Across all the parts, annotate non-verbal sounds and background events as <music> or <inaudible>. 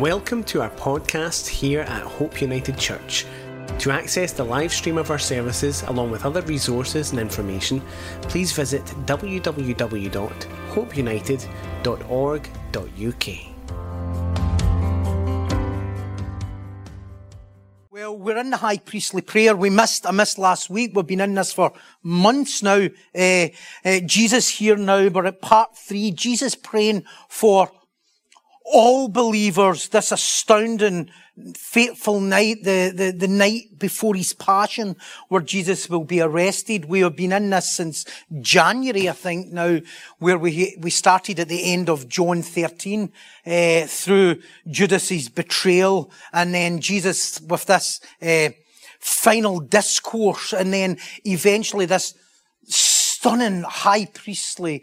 Welcome to our podcast here at Hope United Church. To access the live stream of our services along with other resources and information, please visit www.hopeunited.org.uk. Well, we're in the high priestly prayer. We missed, I missed last week. We've been in this for months now. Uh, uh, Jesus here now. We're at part three. Jesus praying for all believers, this astounding, fateful night, the, the, the night before his passion, where Jesus will be arrested. We have been in this since January, I think now, where we, we started at the end of John 13, uh, through Judas's betrayal, and then Jesus with this, uh, final discourse, and then eventually this stunning high priestly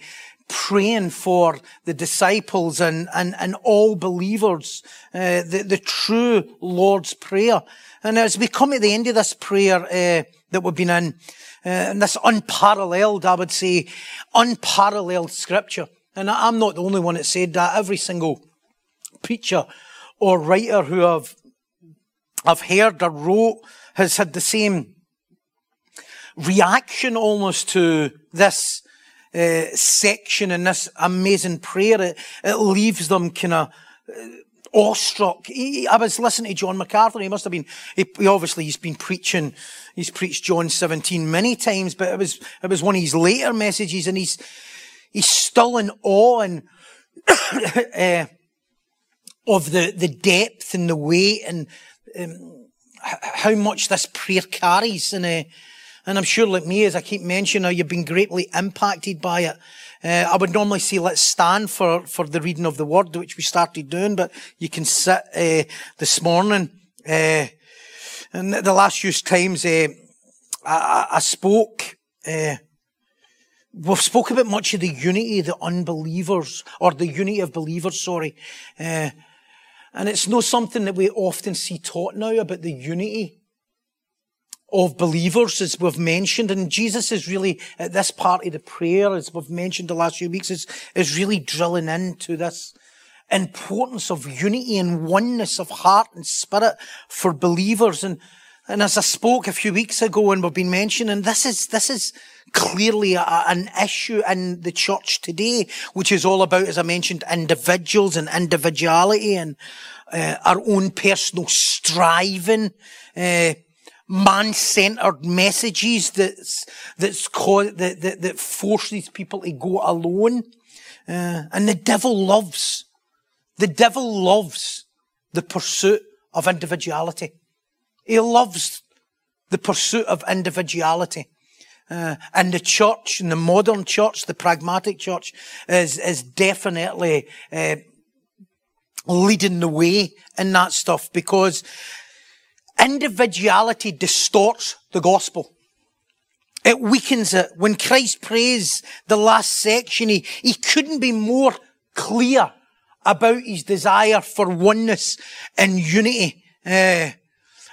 praying for the disciples and, and, and all believers, uh, the, the true Lord's Prayer. And as we come at the end of this prayer uh, that we've been in, uh, this unparalleled, I would say, unparalleled scripture, and I'm not the only one that said that. Every single preacher or writer who I've, I've heard or wrote has had the same reaction almost to this uh, section in this amazing prayer. It, it leaves them kind of uh, awestruck. He, I was listening to John MacArthur. He must have been, he, he, obviously he's been preaching, he's preached John 17 many times, but it was, it was one of his later messages and he's, he's still in awe and, <coughs> uh, of the, the depth and the weight and um, how much this prayer carries. And, uh, and I'm sure like me, as I keep mentioning, you've been greatly impacted by it. Uh, I would normally say let's stand for, for the reading of the word, which we started doing, but you can sit uh, this morning. Uh, and the last few times uh, I, I, spoke, uh, we've spoke about much of the unity of the unbelievers, or the unity of believers, sorry. Uh, and it's not something that we often see taught now about the unity of believers, as we've mentioned. And Jesus is really, at this part of the prayer, as we've mentioned the last few weeks, is, is really drilling into this importance of unity and oneness of heart and spirit for believers. And, and as I spoke a few weeks ago and we've been mentioning, this is, this is clearly a, an issue in the church today, which is all about, as I mentioned, individuals and individuality and uh, our own personal striving, uh, man-centered messages that's, that's that, that, that force these people to go alone. Uh, and the devil loves, the devil loves the pursuit of individuality. He loves the pursuit of individuality. Uh, and the church, and the modern church, the pragmatic church, is, is definitely uh, leading the way in that stuff because Individuality distorts the gospel. It weakens it. When Christ prays the last section, he, he couldn't be more clear about his desire for oneness and unity. Uh,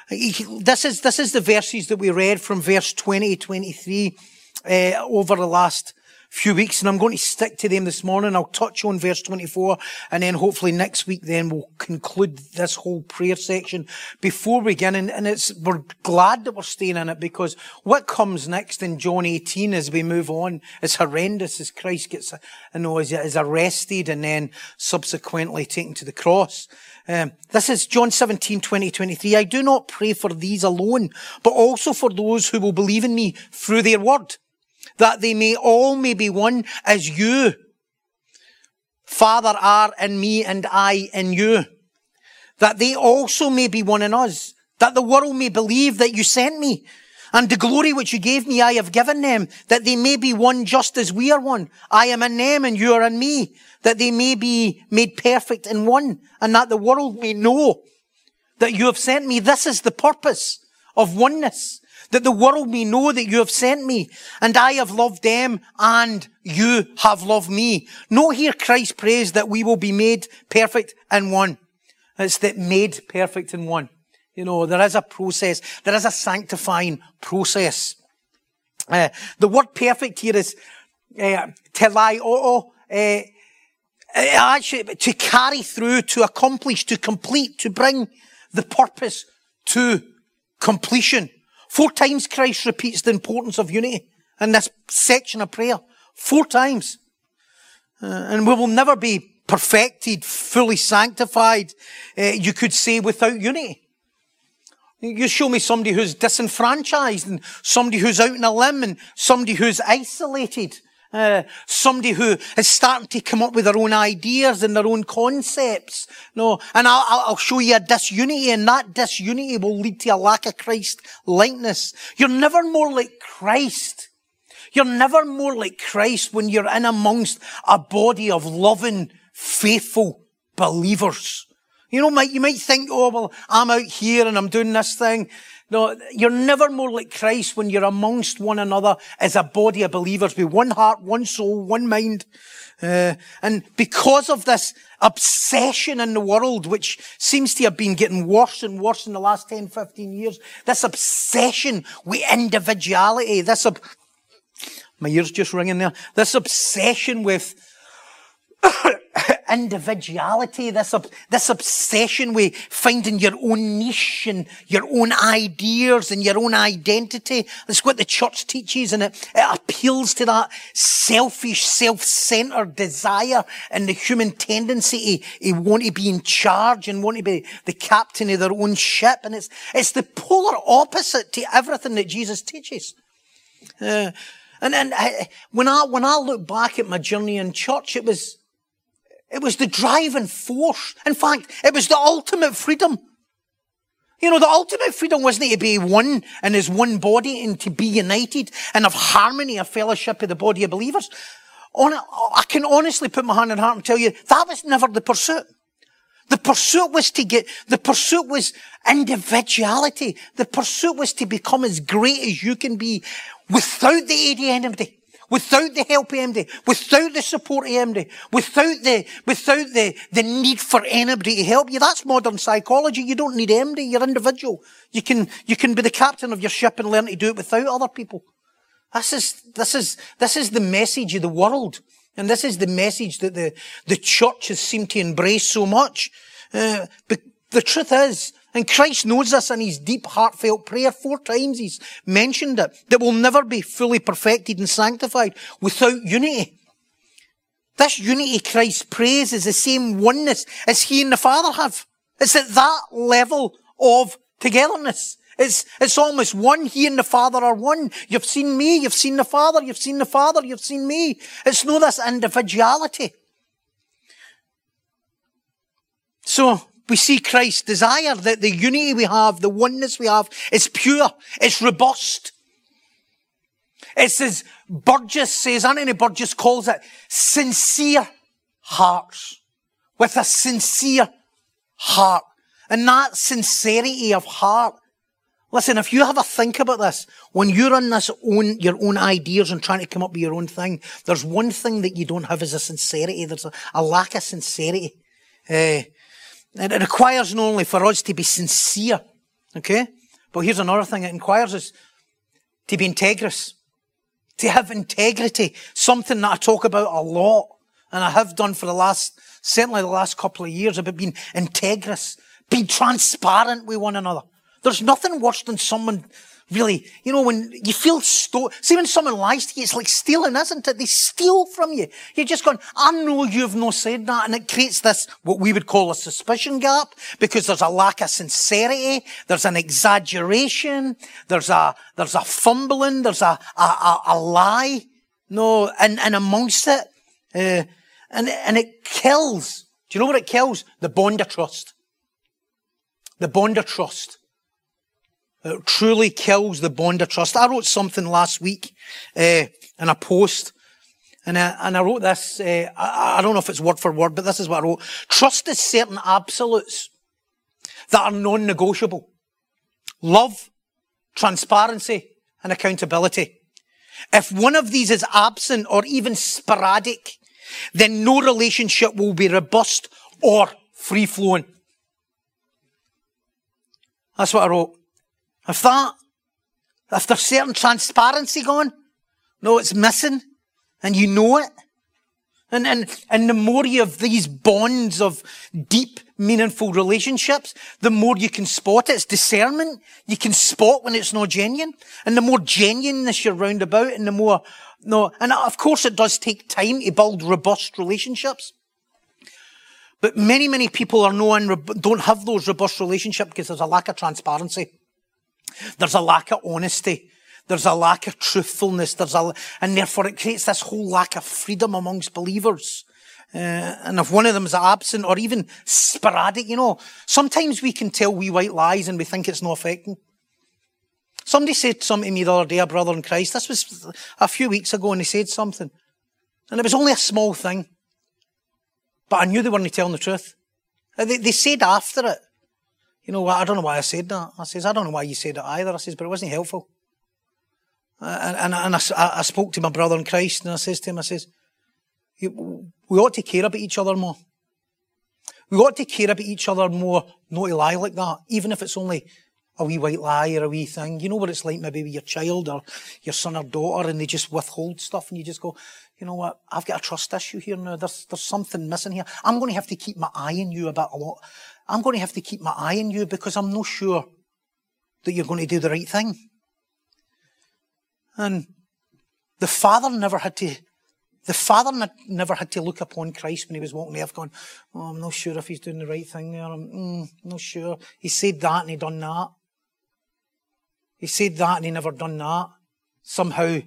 he, this is, this is the verses that we read from verse 20 to 23, uh, over the last few weeks, and I'm going to stick to them this morning. I'll touch on verse 24, and then hopefully next week then we'll conclude this whole prayer section before we begin. And, it's, we're glad that we're staying in it because what comes next in John 18 as we move on is horrendous as Christ gets, you know, is, is arrested and then subsequently taken to the cross. Um, this is John 17, 20, 23. I do not pray for these alone, but also for those who will believe in me through their word that they may all may be one as you, Father, are in me and I in you. That they also may be one in us. That the world may believe that you sent me. And the glory which you gave me, I have given them, that they may be one just as we are one. I am in them and you are in me, that they may be made perfect in one, and that the world may know that you have sent me. This is the purpose of oneness that the world may know that you have sent me, and I have loved them, and you have loved me. No here Christ prays that we will be made perfect in one. It's that made perfect in one. You know, there is a process, there is a sanctifying process. Uh, the word perfect here is uh, telai uh, actually, to carry through, to accomplish, to complete, to bring the purpose to completion. Four times Christ repeats the importance of unity in this section of prayer. Four times. Uh, and we will never be perfected, fully sanctified, uh, you could say, without unity. You show me somebody who's disenfranchised and somebody who's out in a limb and somebody who's isolated. Uh, somebody who is starting to come up with their own ideas and their own concepts. No, and I'll, I'll show you a disunity and that disunity will lead to a lack of Christ likeness. You're never more like Christ. You're never more like Christ when you're in amongst a body of loving, faithful believers. You know, you might think, oh, well, I'm out here and I'm doing this thing. No, you're never more like Christ when you're amongst one another as a body of believers with one heart, one soul, one mind. Uh, and because of this obsession in the world, which seems to have been getting worse and worse in the last 10, 15 years, this obsession with individuality, this, ob- my ears just ringing there, this obsession with <coughs> <coughs> individuality, this, this obsession with finding your own niche and your own ideas and your own identity. That's what the church teaches and it, it appeals to that selfish, self-centered desire and the human tendency to, to want to be in charge and want to be the captain of their own ship. And it's, it's the polar opposite to everything that Jesus teaches. Uh, and then I, when I, when I look back at my journey in church, it was, it was the driving force. In fact, it was the ultimate freedom. You know, the ultimate freedom wasn't to be one in his one body and to be united and have harmony, a fellowship of the body of believers. I can honestly put my hand on heart and tell you that was never the pursuit. The pursuit was to get, the pursuit was individuality. The pursuit was to become as great as you can be without the aid of anybody. Without the help of MD, without the support of MD, without the, without the, the need for anybody to help you. That's modern psychology. You don't need MD. You're individual. You can, you can be the captain of your ship and learn to do it without other people. This is, this is, this is the message of the world. And this is the message that the, the church has seemed to embrace so much. Uh, but the truth is, and Christ knows this in his deep heartfelt prayer. Four times he's mentioned it. That we'll never be fully perfected and sanctified without unity. This unity Christ prays is the same oneness as he and the Father have. It's at that level of togetherness. It's, it's almost one. He and the Father are one. You've seen me. You've seen the Father. You've seen the Father. You've seen me. It's not this individuality. So, we see Christ's desire that the unity we have, the oneness we have is pure. It's robust. It's as Burgess says, Anthony Burgess calls it sincere hearts. With a sincere heart. And that sincerity of heart. Listen, if you have a think about this, when you're on this own, your own ideas and trying to come up with your own thing, there's one thing that you don't have is a sincerity. There's a, a lack of sincerity. Uh, it requires not only for us to be sincere, okay? But here's another thing it requires us to be integrous, to have integrity, something that I talk about a lot, and I have done for the last, certainly the last couple of years, about being integrous, being transparent with one another. There's nothing worse than someone really, you know, when you feel sto- see when someone lies to you, it's like stealing, isn't it? They steal from you. You're just going, I know you've not said that. And it creates this, what we would call a suspicion gap, because there's a lack of sincerity, there's an exaggeration, there's a, there's a fumbling, there's a, a, a, a lie, no, and, and amongst it, uh, and, and it kills. Do you know what it kills? The bond of trust. The bond of trust. It truly kills the bond of trust. I wrote something last week uh, in a post, and I, and I wrote this. Uh, I, I don't know if it's word for word, but this is what I wrote. Trust is certain absolutes that are non-negotiable. Love, transparency, and accountability. If one of these is absent or even sporadic, then no relationship will be robust or free flowing. That's what I wrote. If that, if there's certain transparency going, no, it's missing, and you know it, And, and, and the more you have these bonds of deep, meaningful relationships, the more you can spot it. It's discernment. You can spot when it's not genuine. And the more genuineness you're round about and the more, no, and of course it does take time to build robust relationships. But many, many people are no, don't have those robust relationships because there's a lack of transparency. There's a lack of honesty. There's a lack of truthfulness. There's a, and therefore it creates this whole lack of freedom amongst believers. Uh, and if one of them is absent or even sporadic, you know, sometimes we can tell we white lies and we think it's not affecting. Somebody said something to me the other day, a brother in Christ. This was a few weeks ago and he said something. And it was only a small thing. But I knew they weren't telling the truth. They, they said after it, you know what, I don't know why I said that. I says, I don't know why you said it either. I says, but it wasn't helpful. Uh, and, and, and I, I, spoke to my brother in Christ and I says to him, I says, we ought to care about each other more. We ought to care about each other more, not to lie like that, even if it's only a wee white lie or a wee thing. You know what it's like maybe with your child or your son or daughter and they just withhold stuff and you just go, you know what, I've got a trust issue here now. There's, there's something missing here. I'm going to have to keep my eye on you about a lot. I'm going to have to keep my eye on you because I'm not sure that you're going to do the right thing. And the father never had to, the father never had to look upon Christ when he was walking the going, oh, I'm not sure if he's doing the right thing there. I'm mm, not sure. He said that and he done that. He said that and he never done that. Somehow,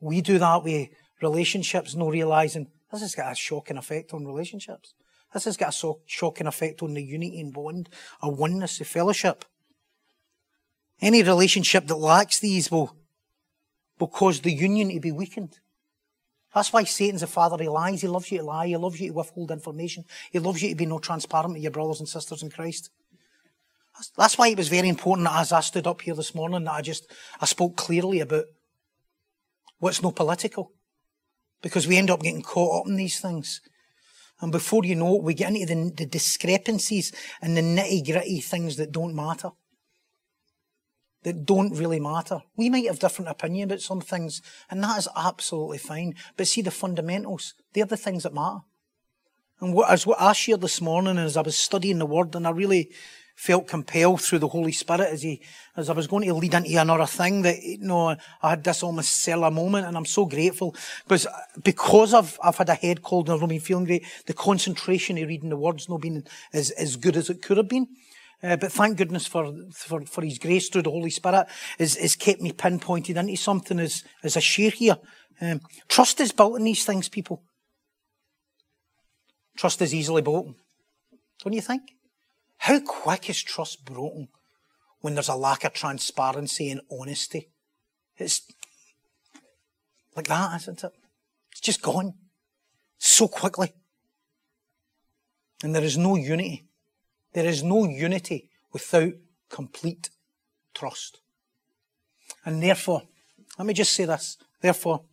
we do that with relationships, no realizing this has got a shocking effect on relationships. This has got a shocking effect on the unity and bond, a oneness, a fellowship. Any relationship that lacks these will, will cause the union to be weakened. That's why Satan's a father. He lies. He loves you to lie. He loves you to withhold information. He loves you to be no transparent with your brothers and sisters in Christ. That's why it was very important that as I stood up here this morning that I just, I spoke clearly about what's no political. Because we end up getting caught up in these things. And before you know it, we get into the, the discrepancies and the nitty gritty things that don't matter that don't really matter. We might have different opinion about some things, and that is absolutely fine. But see, the fundamentals, they're the things that matter. And what, as what I shared this morning, as I was studying the Word, and I really felt compelled through the Holy Spirit as he, as I was going to lead into another thing that, you know, I had this almost Selah moment, and I'm so grateful because, because I've, I've had a head cold and I've not been feeling great, the concentration of reading the Word's not been as, as good as it could have been. Uh, but thank goodness for, for, for His grace through the Holy Spirit has, has kept me pinpointed into something as, as a share here. Um, trust is built in these things, people. Trust is easily broken. Don't you think? How quick is trust broken when there's a lack of transparency and honesty? It's like that, isn't it? It's just gone so quickly. And there is no unity. There is no unity without complete trust. And therefore, let me just say this. Therefore,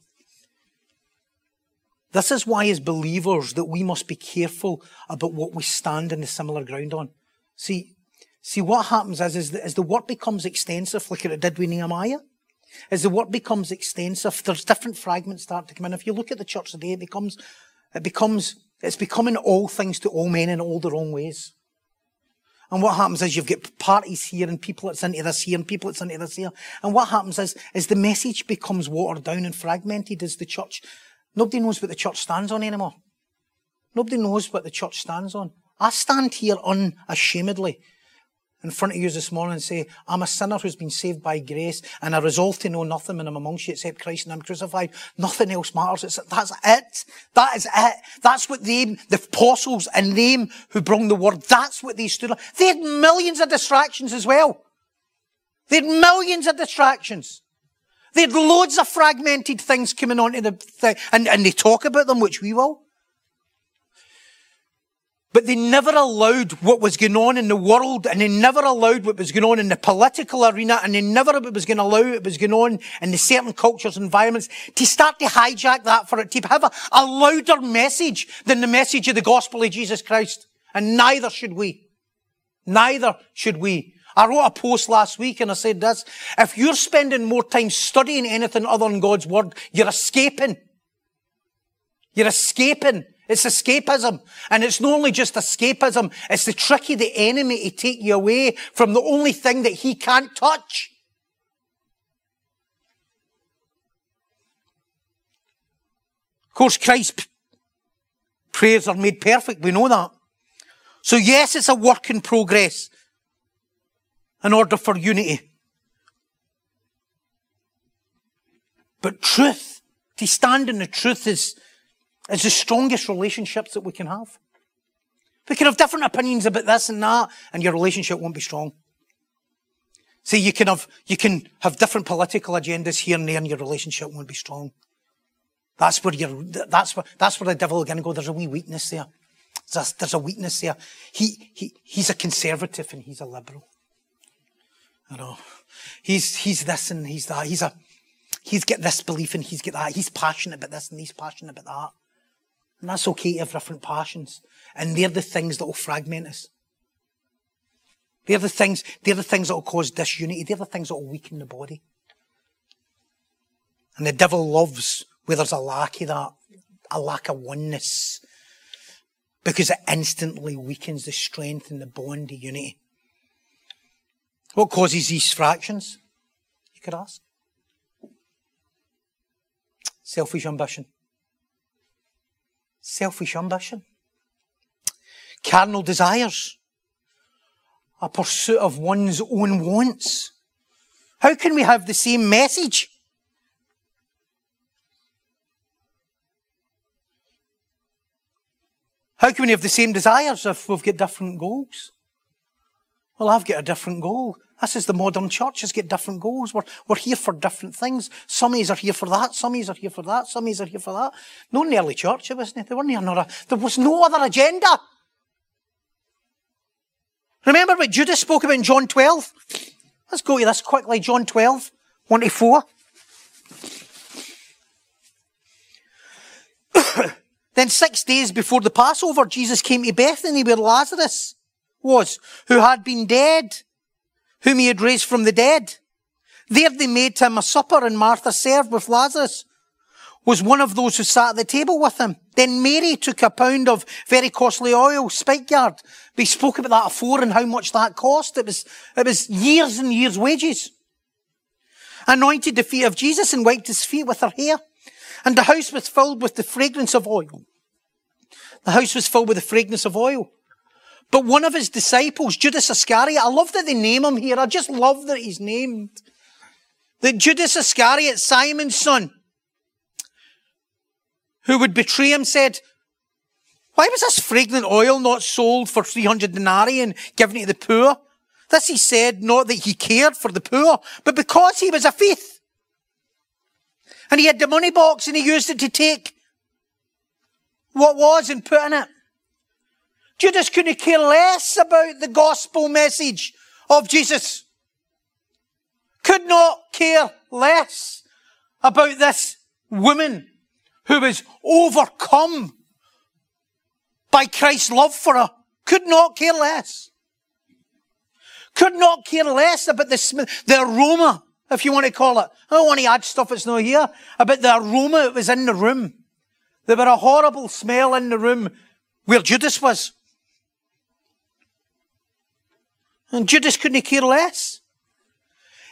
this is why, as believers, that we must be careful about what we stand in the similar ground on. See, see what happens is, is, as the work becomes extensive, like it did with Nehemiah, as the work becomes extensive, there's different fragments start to come in. If you look at the church today, it becomes, it becomes, it's becoming all things to all men in all the wrong ways. And what happens is you've got parties here and people that's into this here and people that's into this here. And what happens is, is the message becomes watered down and fragmented as the church. Nobody knows what the church stands on anymore. Nobody knows what the church stands on. I stand here unashamedly in front of you this morning and say, I'm a sinner who's been saved by grace and I resolve to know nothing when I'm amongst you except Christ and I'm crucified. Nothing else matters. It's, that's it. That is it. That's what they, the apostles and them who brought the word, that's what they stood on. They had millions of distractions as well. They had millions of distractions. They had loads of fragmented things coming onto the thing, and, and they talk about them, which we will. But they never allowed what was going on in the world and they never allowed what was going on in the political arena and they never was going to allow what was going on in the certain cultures and environments to start to hijack that for it to have a, a louder message than the message of the gospel of Jesus Christ. And neither should we. Neither should we. I wrote a post last week and I said this, if you're spending more time studying anything other than God's word, you're escaping. You're escaping. It's escapism. And it's not only just escapism, it's the trick of the enemy to take you away from the only thing that he can't touch. Of course, Christ's prayers are made perfect. We know that. So yes, it's a work in progress in order for unity. But truth, to stand in the truth is, is the strongest relationships that we can have. We can have different opinions about this and that, and your relationship won't be strong. See, you can have, you can have different political agendas here and there, and your relationship won't be strong. That's where you're, that's where, that's where the devil is going to go. There's a wee weakness there. There's a, there's a weakness there. He, he, he's a conservative and he's a liberal. You know, he's, he's this and he's that. He's a, he's got this belief and he's got that. He's passionate about this and he's passionate about that. And that's okay to have different passions. And they're the things that will fragment us. They're the things, they're the things that will cause disunity. They're the things that will weaken the body. And the devil loves where there's a lack of that, a lack of oneness. Because it instantly weakens the strength and the bond of unity. What causes these fractions? You could ask. Selfish ambition. Selfish ambition. Carnal desires. A pursuit of one's own wants. How can we have the same message? How can we have the same desires if we've got different goals? Well, I've got a different goal. This is the modern churches get different goals. We're, we're here for different things. Some of are here for that. Some of are here for that. Some of are here for that. No in the early church, it wasn't. There, weren't another, there was no other agenda. Remember what Judas spoke about in John 12? Let's go to this quickly. John 12, 1 to 4. <coughs> then six days before the Passover, Jesus came to Bethany where Lazarus was, who had been dead whom he had raised from the dead. There they made him a supper and Martha served with Lazarus was one of those who sat at the table with him. Then Mary took a pound of very costly oil, spikenard. We spoke about that before and how much that cost. It was, it was years and years wages. Anointed the feet of Jesus and wiped his feet with her hair. And the house was filled with the fragrance of oil. The house was filled with the fragrance of oil. But one of his disciples, Judas Iscariot, I love that they name him here. I just love that he's named. That Judas Iscariot, Simon's son, who would betray him, said, Why was this fragrant oil not sold for 300 denarii and given to the poor? This he said, not that he cared for the poor, but because he was a thief. And he had the money box and he used it to take what was and put in it. Judas couldn't care less about the gospel message of Jesus. Could not care less about this woman who was overcome by Christ's love for her. Could not care less. Could not care less about the, the aroma, if you want to call it. I don't want to add stuff that's not here. About the aroma that was in the room. There were a horrible smell in the room where Judas was. And Judas couldn't care less.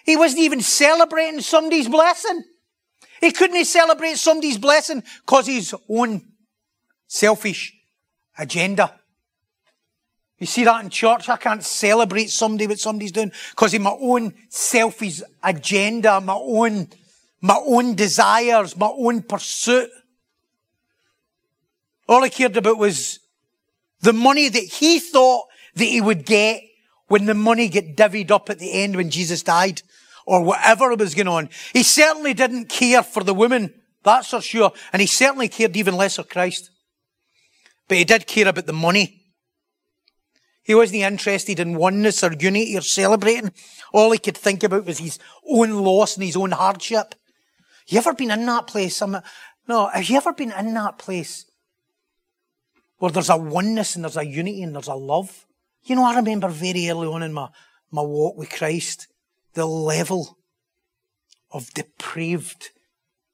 He wasn't even celebrating somebody's blessing. He couldn't celebrate somebody's blessing because his own selfish agenda. You see that in church? I can't celebrate somebody what somebody's doing because of my own selfish agenda, my own, my own desires, my own pursuit. All I cared about was the money that he thought that he would get when the money get divvied up at the end when Jesus died or whatever was going on. He certainly didn't care for the woman. That's for sure. And he certainly cared even less for Christ. But he did care about the money. He wasn't interested in oneness or unity or celebrating. All he could think about was his own loss and his own hardship. You ever been in that place? I'm, no, have you ever been in that place where there's a oneness and there's a unity and there's a love? You know, I remember very early on in my, my walk with Christ, the level of depraved,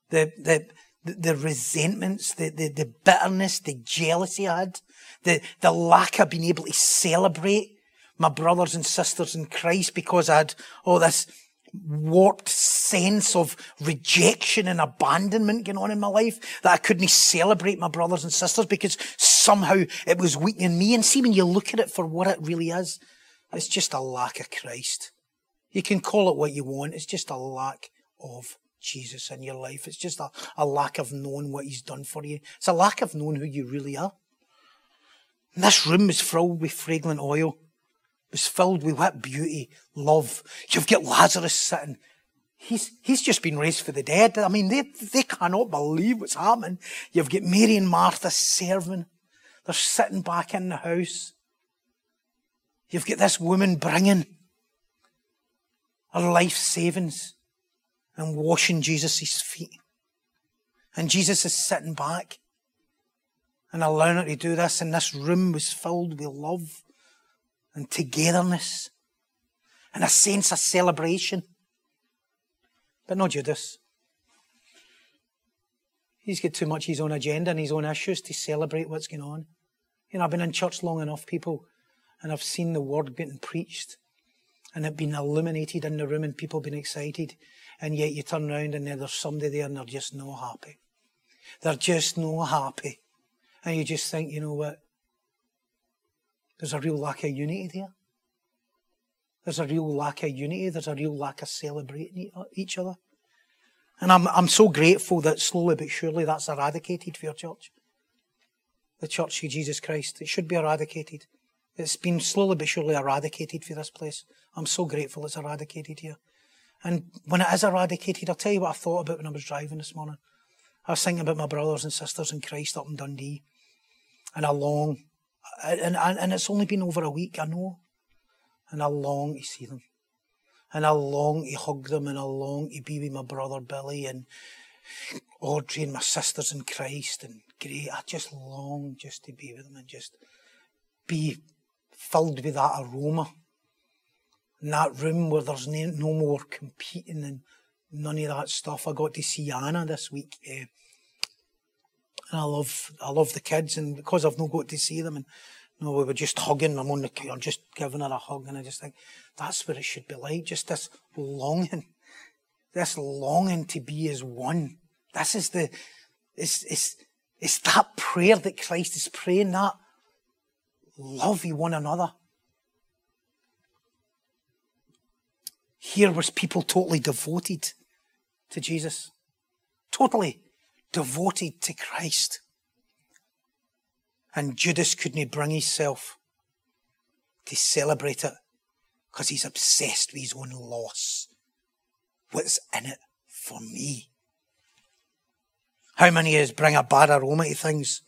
the, the, the, resentments, the, the, the bitterness, the jealousy I had, the, the lack of being able to celebrate my brothers and sisters in Christ because I had all this warped sense of rejection and abandonment going on in my life that I couldn't celebrate my brothers and sisters because somehow it was weakening me. And see, when you look at it for what it really is, it's just a lack of Christ. You can call it what you want. It's just a lack of Jesus in your life. It's just a, a lack of knowing what he's done for you. It's a lack of knowing who you really are. And this room is filled with fragrant oil It's filled with what beauty, love. You've got Lazarus sitting. He's, he's just been raised for the dead. I mean, they, they cannot believe what's happening. You've got Mary and Martha serving. They're sitting back in the house. You've got this woman bringing her life savings and washing Jesus' feet. And Jesus is sitting back and allowing her to do this. And this room was filled with love and togetherness and a sense of celebration. But not Judas. He's got too much his own agenda and his own issues to celebrate what's going on. You know, I've been in church long enough, people, and I've seen the word getting preached and it being illuminated in the room and people being excited. And yet you turn around and there's somebody there and they're just no happy. They're just no happy. And you just think, you know what? There's a real lack of unity there. There's a real lack of unity. There's a real lack of celebrating each other. And I'm, I'm so grateful that slowly but surely that's eradicated for your church. The Church of Jesus Christ. It should be eradicated. It's been slowly but surely eradicated for this place. I'm so grateful it's eradicated here. And when it is eradicated, I'll tell you what I thought about when I was driving this morning. I was thinking about my brothers and sisters in Christ up in Dundee. And I long and, and, and it's only been over a week, I know. And I long to see them. And I long to hug them and I long to be with my brother Billy and Audrey and my sisters in Christ and great. I just long just to be with them and just be filled with that aroma. In that room where there's no more competing and none of that stuff. I got to see Anna this week. Uh, and I love, I love the kids, and because I've not got to see them, and know, we were just hugging. I'm on the, I'm just giving her a hug, and I just think that's what it should be like. Just this longing, this longing to be as one. This is the, it's, it's, it's that prayer that Christ is praying. That love you one another. Here was people totally devoted to Jesus. Totally devoted to Christ. And Judas couldn't bring himself to celebrate it because he's obsessed with his own loss. What's in it for me? How many of us bring a bad aroma to things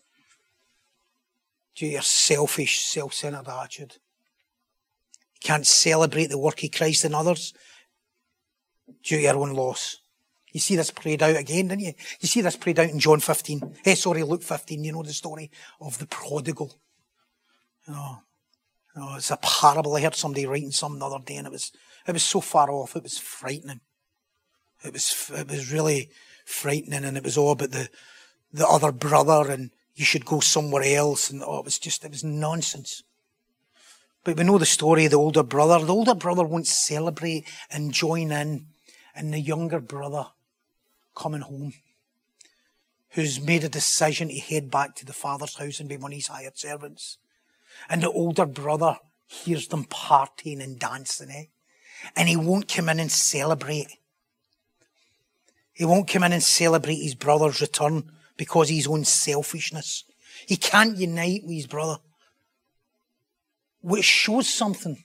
due to your selfish, self-centered attitude? You can't celebrate the work of Christ in others due to your own loss. You see this played out again, didn't you? You see this played out in John 15. Hey, sorry, Luke 15. You know the story of the prodigal. You know, you know, it's a parable. I heard somebody writing something the other day and it was, it was so far off. It was frightening. It was, it was really frightening and it was all about the, the other brother and you should go somewhere else. And oh, it was just, it was nonsense. But we know the story of the older brother. The older brother won't celebrate and join in and the younger brother coming home, who's made a decision to head back to the father's house and be one of his hired servants. And the older brother hears them partying and dancing, eh? And he won't come in and celebrate. He won't come in and celebrate his brother's return because of his own selfishness. He can't unite with his brother. Which shows something.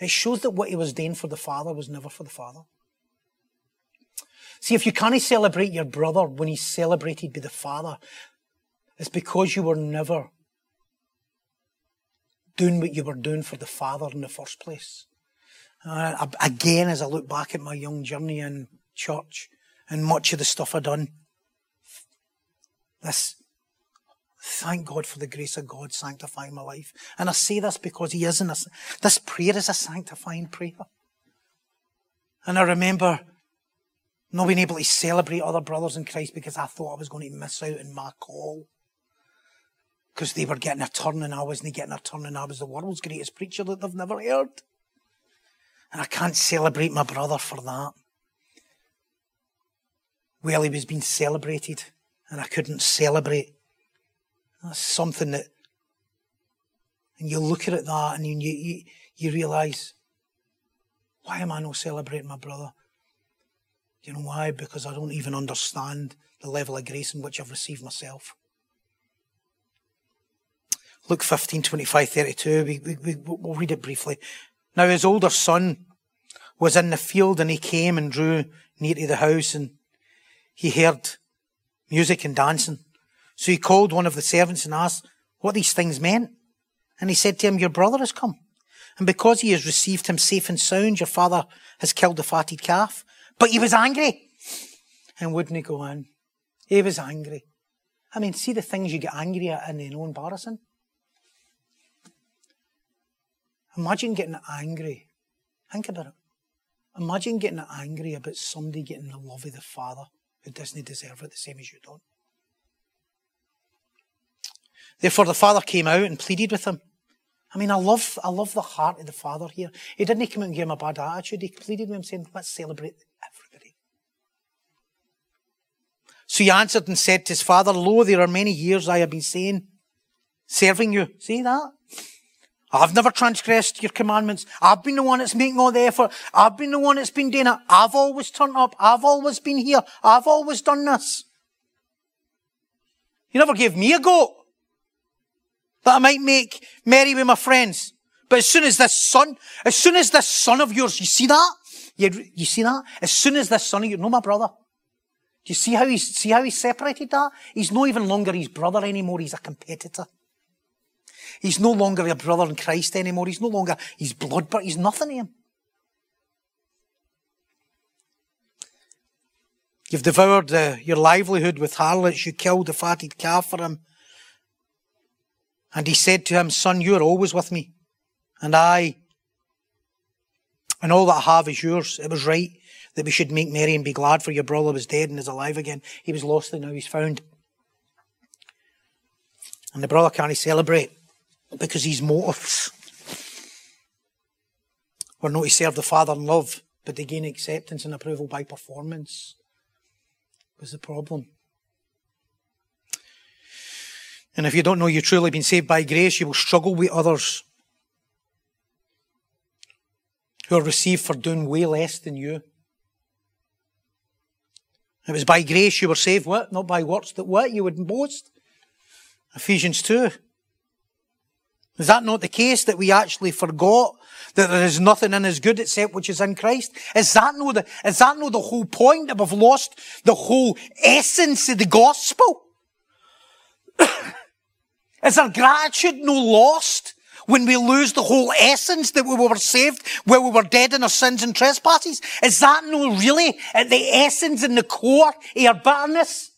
It shows that what he was doing for the father was never for the father. See, if you can't celebrate your brother when he's celebrated by the Father, it's because you were never doing what you were doing for the Father in the first place. Uh, again, as I look back at my young journey in church and much of the stuff I've done, this, thank God for the grace of God sanctifying my life. And I say this because He isn't. This prayer is a sanctifying prayer. And I remember Not being able to celebrate other brothers in Christ because I thought I was going to miss out on my call. Because they were getting a turn and I wasn't getting a turn and I was the world's greatest preacher that they've never heard. And I can't celebrate my brother for that. Well, he was being celebrated and I couldn't celebrate. That's something that, and you look at that and you, you, you realize, why am I not celebrating my brother? You know why? Because I don't even understand the level of grace in which I've received myself. Luke 15, 25, 32, we, we, we, we'll read it briefly. Now his older son was in the field and he came and drew near to the house and he heard music and dancing. So he called one of the servants and asked what these things meant. And he said to him, Your brother has come. And because he has received him safe and sound, your father has killed the fatted calf. But he was angry. And wouldn't he go on? He was angry. I mean, see the things you get angry at and they're no embarrassing. Imagine getting angry. Think about it. Imagine getting angry about somebody getting the love of the Father who doesn't deserve it the same as you don't. Therefore, the father came out and pleaded with him. I mean, I love, I love the heart of the father here. He didn't come out and give him a bad attitude. He pleaded with him saying, let's celebrate So he answered and said to his father, Lo, there are many years I have been saying, serving you. See that? I've never transgressed your commandments. I've been the one that's making all the effort. I've been the one that's been doing it. I've always turned up. I've always been here. I've always done this. You never gave me a goat that I might make merry with my friends. But as soon as this son, as soon as this son of yours, you see that? You, you see that? As soon as this son of yours, no, my brother. Do you see how he's, see how he's separated that? He's no even longer his brother anymore. He's a competitor. He's no longer a brother in Christ anymore. He's no longer his blood, but he's nothing to him. You've devoured uh, your livelihood with harlots. You killed the fatted calf for him. And he said to him, Son, you are always with me. And I, and all that I have is yours. It was right that we should make merry and be glad for your brother was dead and is alive again. He was lost and now he's found. And the brother can't celebrate because his motives were not to serve the Father in love, but to gain acceptance and approval by performance was the problem. And if you don't know you've truly been saved by grace, you will struggle with others who are received for doing way less than you. It was by grace you were saved, what? Not by works that what? You would boast. Ephesians 2. Is that not the case that we actually forgot that there is nothing in us good except which is in Christ? Is that no the, is that no the whole point that we've lost the whole essence of the gospel? <coughs> is our gratitude no lost when we lose the whole essence that we were saved where we were dead in our sins and trespasses? Is that no really at the essence and the core of our bitterness?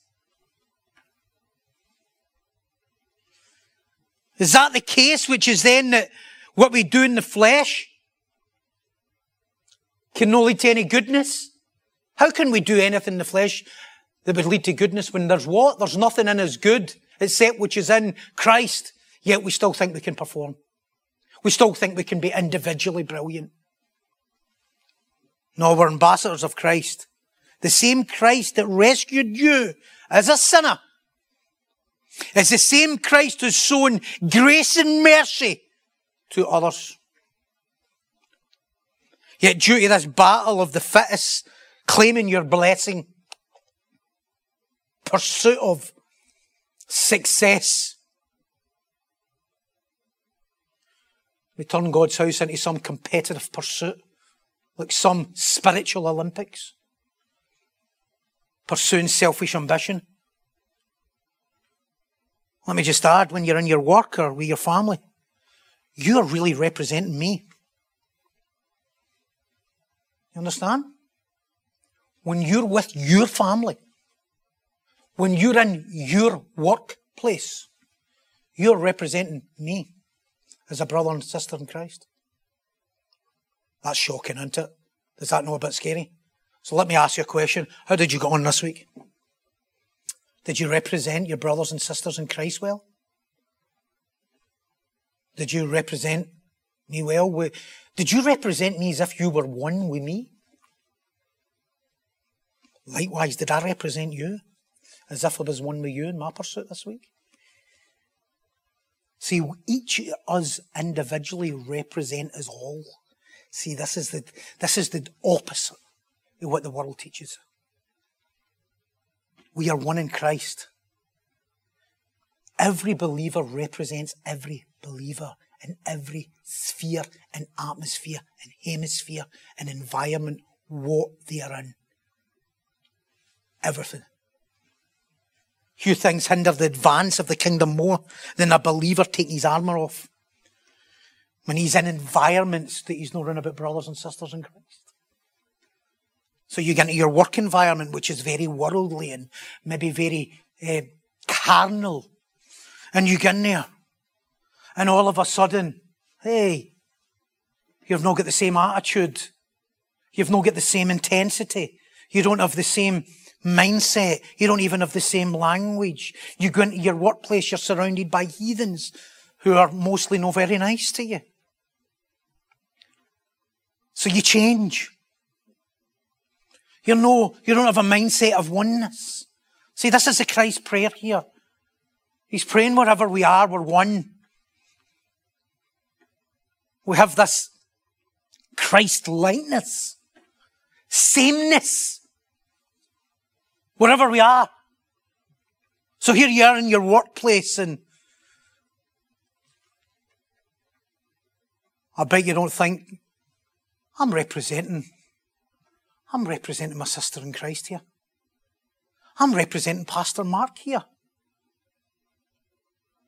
Is that the case, which is then that what we do in the flesh can not lead to any goodness? How can we do anything in the flesh that would lead to goodness when there's what? There's nothing in us good except which is in Christ, yet we still think we can perform. We still think we can be individually brilliant. No, we're ambassadors of Christ. The same Christ that rescued you as a sinner it's the same Christ who's shown grace and mercy to others. Yet due to this battle of the fittest, claiming your blessing, pursuit of success, we turn God's house into some competitive pursuit, like some spiritual Olympics, pursuing selfish ambition. Let me just add, when you're in your work or with your family, you're really representing me. You understand? When you're with your family, when you're in your workplace, you're representing me as a brother and sister in Christ. That's shocking, isn't it? Does that know a bit scary? So let me ask you a question. How did you get on this week? Did you represent your brothers and sisters in Christ well? Did you represent me well? Did you represent me as if you were one with me? Likewise, did I represent you as if I was one with you in my pursuit this week? See, each of us individually represent us all. See, this is the, this is the opposite of what the world teaches. We are one in Christ. Every believer represents every believer in every sphere and atmosphere and hemisphere and environment what they are in. Everything. Few things hinder the advance of the kingdom more than a believer taking his armour off when he's in environments that he's not running about brothers and sisters in Christ. So you get into your work environment, which is very worldly and maybe very uh, carnal. And you get in there. And all of a sudden, hey, you've not got the same attitude. You've not got the same intensity. You don't have the same mindset. You don't even have the same language. You go into your workplace, you're surrounded by heathens who are mostly not very nice to you. So you change. You know, you don't have a mindset of oneness. See, this is the Christ prayer here. He's praying wherever we are, we're one. We have this Christ likeness, sameness, wherever we are. So here you are in your workplace and I bet you don't think I'm representing I'm representing my sister in Christ here. I'm representing Pastor Mark here.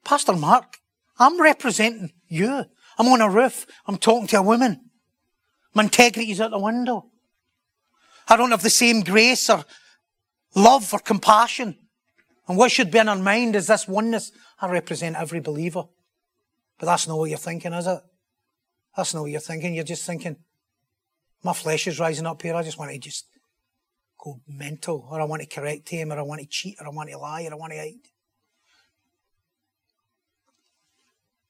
Pastor Mark, I'm representing you. I'm on a roof. I'm talking to a woman. My integrity's out the window. I don't have the same grace or love or compassion. And what should be in our mind is this oneness. I represent every believer. But that's not what you're thinking, is it? That's not what you're thinking. You're just thinking, my flesh is rising up here. I just want to just go mental, or I want to correct him, or I want to cheat, or I want to lie, or I want to hide.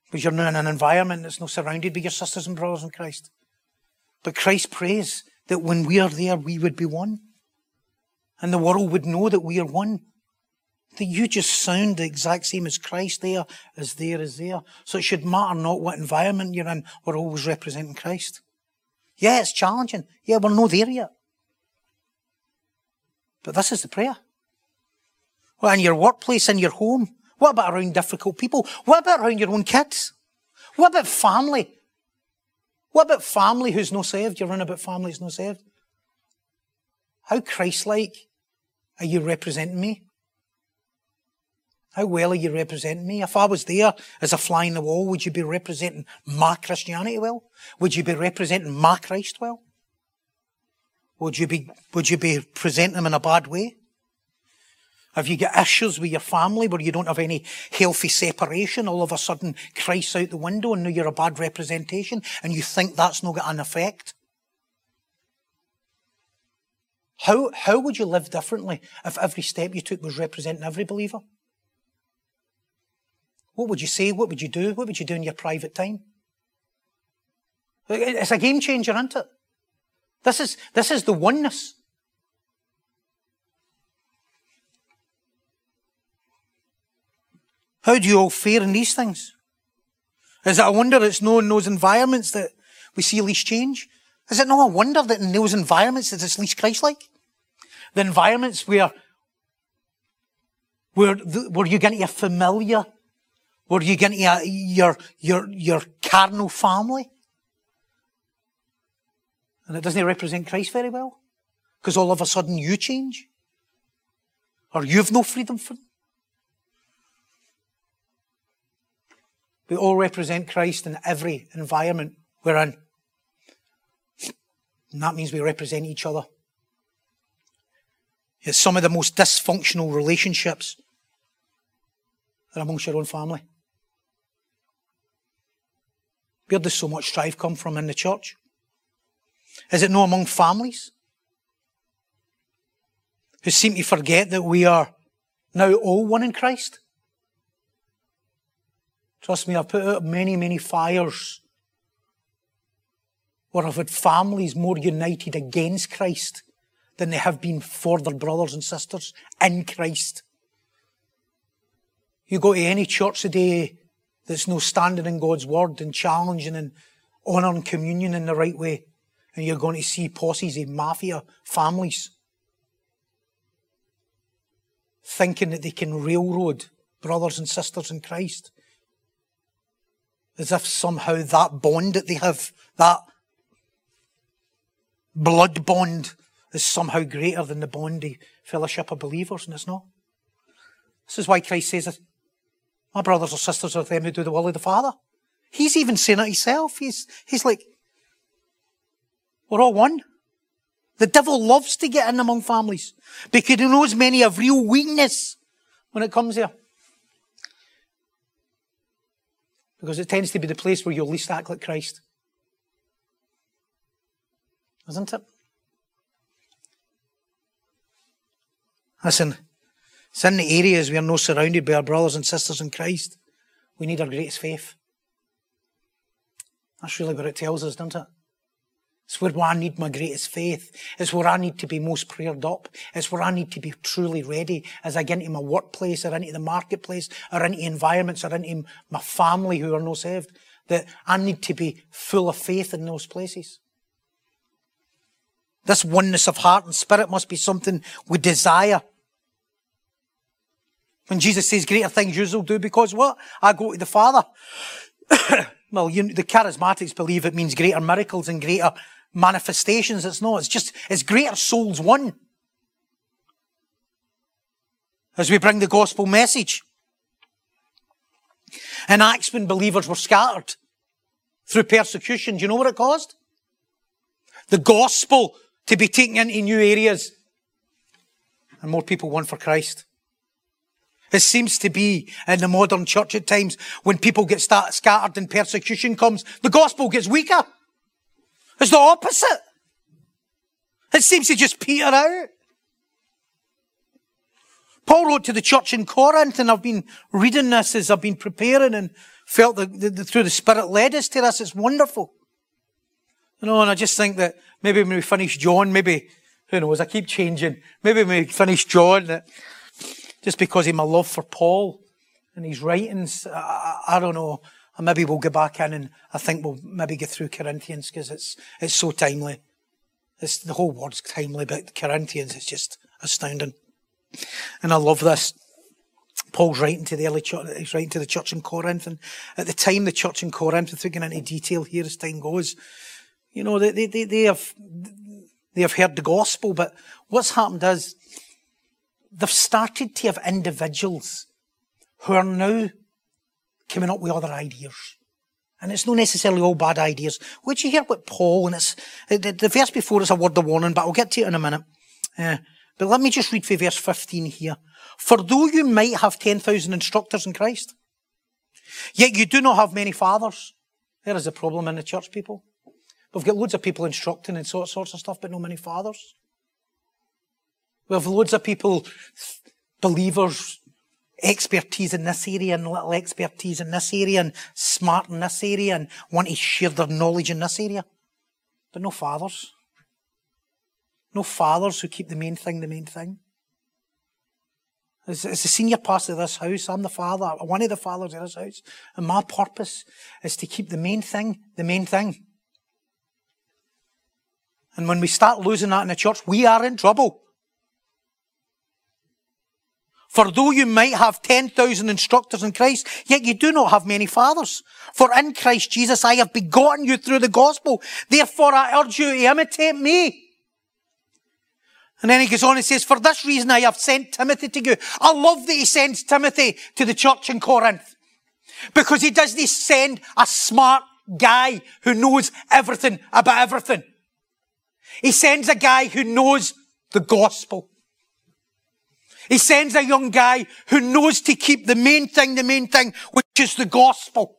Because you're not in an environment that's not surrounded by your sisters and brothers in Christ. But Christ prays that when we are there, we would be one. And the world would know that we are one. That you just sound the exact same as Christ there, as there, as there. So it should matter not what environment you're in, we're always representing Christ. Yeah, it's challenging. Yeah, we're not there yet. But this is the prayer. Well, in your workplace, in your home. What about around difficult people? What about around your own kids? What about family? What about family who's not saved? You're running about family who's not saved. How Christ-like are you representing me? How well are you representing me? If I was there as a fly in the wall, would you be representing my Christianity well? Would you be representing my Christ well? Would you be, would you be presenting them in a bad way? Have you got issues with your family where you don't have any healthy separation? All of a sudden, Christ's out the window and now you're a bad representation and you think that's not got an effect? How, how would you live differently if every step you took was representing every believer? What would you say? What would you do? What would you do in your private time? It's a game changer, isn't it? This is, this is the oneness. How do you all fare in these things? Is it a wonder it's not in those environments that we see least change? Is it no wonder that in those environments it's least Christ-like? The environments where, where, where you're getting a familiar were you getting your, your, your, your carnal family? And it doesn't represent Christ very well. Because all of a sudden you change. Or you've no freedom for them. We all represent Christ in every environment we're in. And that means we represent each other. It's some of the most dysfunctional relationships that are amongst your own family. Where does so much strife come from in the church? Is it not among families? who seem to forget that we are now all one in Christ. Trust me, I've put out many, many fires where I've had families more united against Christ than they have been for their brothers and sisters in Christ. You go to any church today that's no standing in God's word and challenging and honouring communion in the right way, and you're going to see posses of mafia families thinking that they can railroad brothers and sisters in Christ. As if somehow that bond that they have, that blood bond, is somehow greater than the bond of fellowship of believers, and it's not. This is why Christ says, My brothers or sisters are them who do the will of the Father. He's even saying it himself. He's, he's like, We're all one. The devil loves to get in among families because he knows many have real weakness when it comes here. Because it tends to be the place where you'll least act like Christ. Isn't it? Listen, it's in the areas we are not surrounded by our brothers and sisters in Christ. We need our greatest faith. That's really what it tells us, doesn't it? It's where I need my greatest faith. It's where I need to be most prayed up. It's where I need to be truly ready as I get into my workplace or into the marketplace or into environments or into my family who are not saved. That I need to be full of faith in those places. This oneness of heart and spirit must be something we desire. When Jesus says greater things you will do because what? I go to the Father. <coughs> well, you, the charismatics believe it means greater miracles and greater manifestations. It's not. It's just, it's greater souls won. As we bring the gospel message. In Acts, when believers were scattered through persecution, do you know what it caused? The gospel to be taken into new areas. And more people won for Christ. It seems to be in the modern church at times when people get start, scattered and persecution comes, the gospel gets weaker. It's the opposite. It seems to just peter out. Paul wrote to the church in Corinth, and I've been reading this as I've been preparing and felt that through the Spirit led us to this. It's wonderful. You know, and I just think that maybe when we finish John, maybe, who knows, I keep changing. Maybe when we finish John, that just because of my love for Paul and his writings, I, I don't know, and maybe we'll go back in and I think we'll maybe get through Corinthians because it's, it's so timely. It's, the whole word's timely, but Corinthians is just astounding. And I love this. Paul's writing to the early church, he's writing to the church in Corinth. And at the time, the church in Corinth, without getting into detail here as time goes, you know, they, they, they have, they have heard the gospel, but what's happened is they've started to have individuals who are now coming up with other ideas. And it's not necessarily all bad ideas. Would you hear what Paul, and it's, the, verse before is a word of warning, but I'll get to it in a minute. Uh, but let me just read for verse 15 here. For though you might have 10,000 instructors in Christ, yet you do not have many fathers. There is a problem in the church, people. We've got loads of people instructing and sorts of stuff, but no many fathers. We have loads of people, believers, expertise in this area and little expertise in this area and smart in this area and want to share their knowledge in this area. But no fathers. No fathers who keep the main thing the main thing. As, as the senior pastor of this house, I'm the father, one of the fathers of this house, and my purpose is to keep the main thing the main thing. And when we start losing that in the church, we are in trouble. For though you might have 10,000 instructors in Christ, yet you do not have many fathers. For in Christ Jesus I have begotten you through the gospel. Therefore I urge you to imitate me. And then he goes on and says, for this reason I have sent Timothy to you. I love that he sends Timothy to the church in Corinth. Because he doesn't send a smart guy who knows everything about everything. He sends a guy who knows the gospel. He sends a young guy who knows to keep the main thing the main thing, which is the gospel.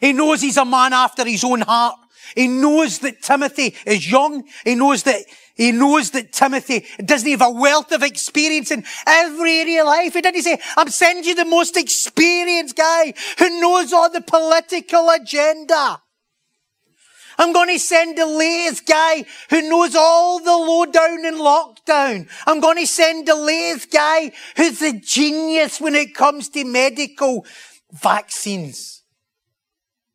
He knows he's a man after his own heart. He knows that Timothy is young. He knows that he knows that Timothy doesn't have a wealth of experience in every area of life. He didn't say, I'm sending you the most experienced guy who knows all the political agenda. I'm going to send latest guy who knows all the lowdown and lockdown. I'm going to send latest guy who's a genius when it comes to medical vaccines.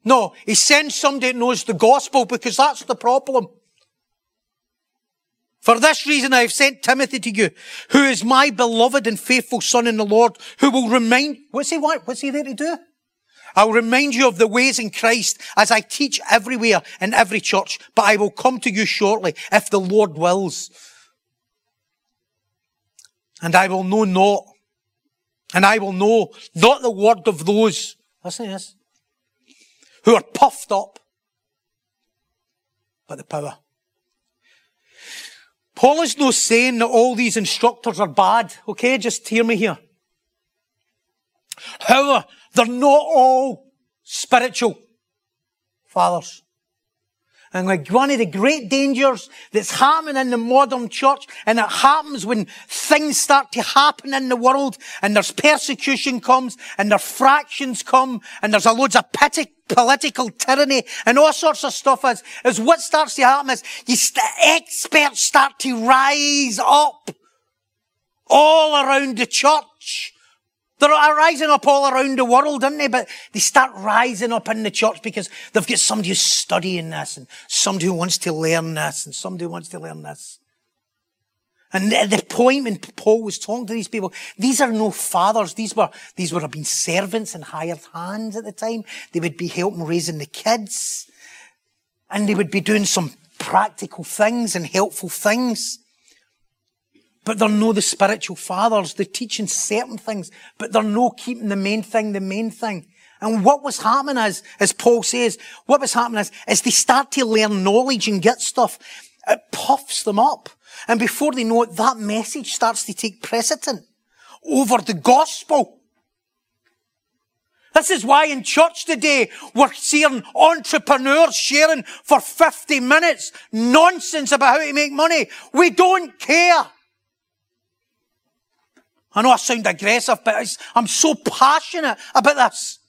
No, he sends somebody that knows the gospel because that's the problem. For this reason I have sent Timothy to you, who is my beloved and faithful son in the Lord, who will remind, what's he what? What's he there to do? I'll remind you of the ways in Christ as I teach everywhere in every church, but I will come to you shortly if the Lord wills. And I will know not, and I will know not the word of those, listen to this, who are puffed up, but the power Paul is not saying that all these instructors are bad, okay? Just hear me here. However, they're not all spiritual fathers. And like one of the great dangers that's happening in the modern church, and it happens when things start to happen in the world, and there's persecution comes, and there's fractions come, and there's a loads of pity, political tyranny, and all sorts of stuff is, is what starts to happen is, you st- experts start to rise up all around the church. They're rising up all around the world, aren't they? But they start rising up in the church because they've got somebody who's studying this and somebody who wants to learn this and somebody who wants to learn this. And the point when Paul was talking to these people, these are no fathers. These were, these would have been servants and hired hands at the time. They would be helping raising the kids. And they would be doing some practical things and helpful things. But they're no the spiritual fathers. They're teaching certain things, but they're no keeping the main thing the main thing. And what was happening is, as Paul says, what was happening is, as they start to learn knowledge and get stuff, it puffs them up. And before they know it, that message starts to take precedent over the gospel. This is why in church today we're seeing entrepreneurs sharing for 50 minutes nonsense about how to make money. We don't care. I know I sound aggressive, but I'm so passionate about this.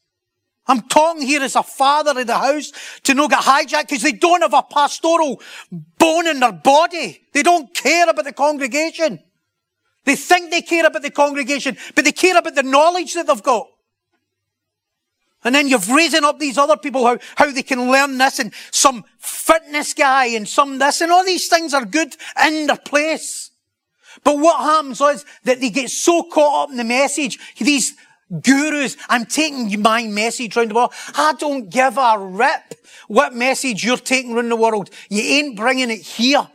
I'm talking here as a father of the house to not get hijacked because they don't have a pastoral bone in their body. They don't care about the congregation. They think they care about the congregation, but they care about the knowledge that they've got. And then you've raising up these other people, how, how they can learn this and some fitness guy and some this and all these things are good in their place. But what happens is that they get so caught up in the message, these gurus, I'm taking my message around the world. I don't give a rip what message you're taking around the world. You ain't bringing it here.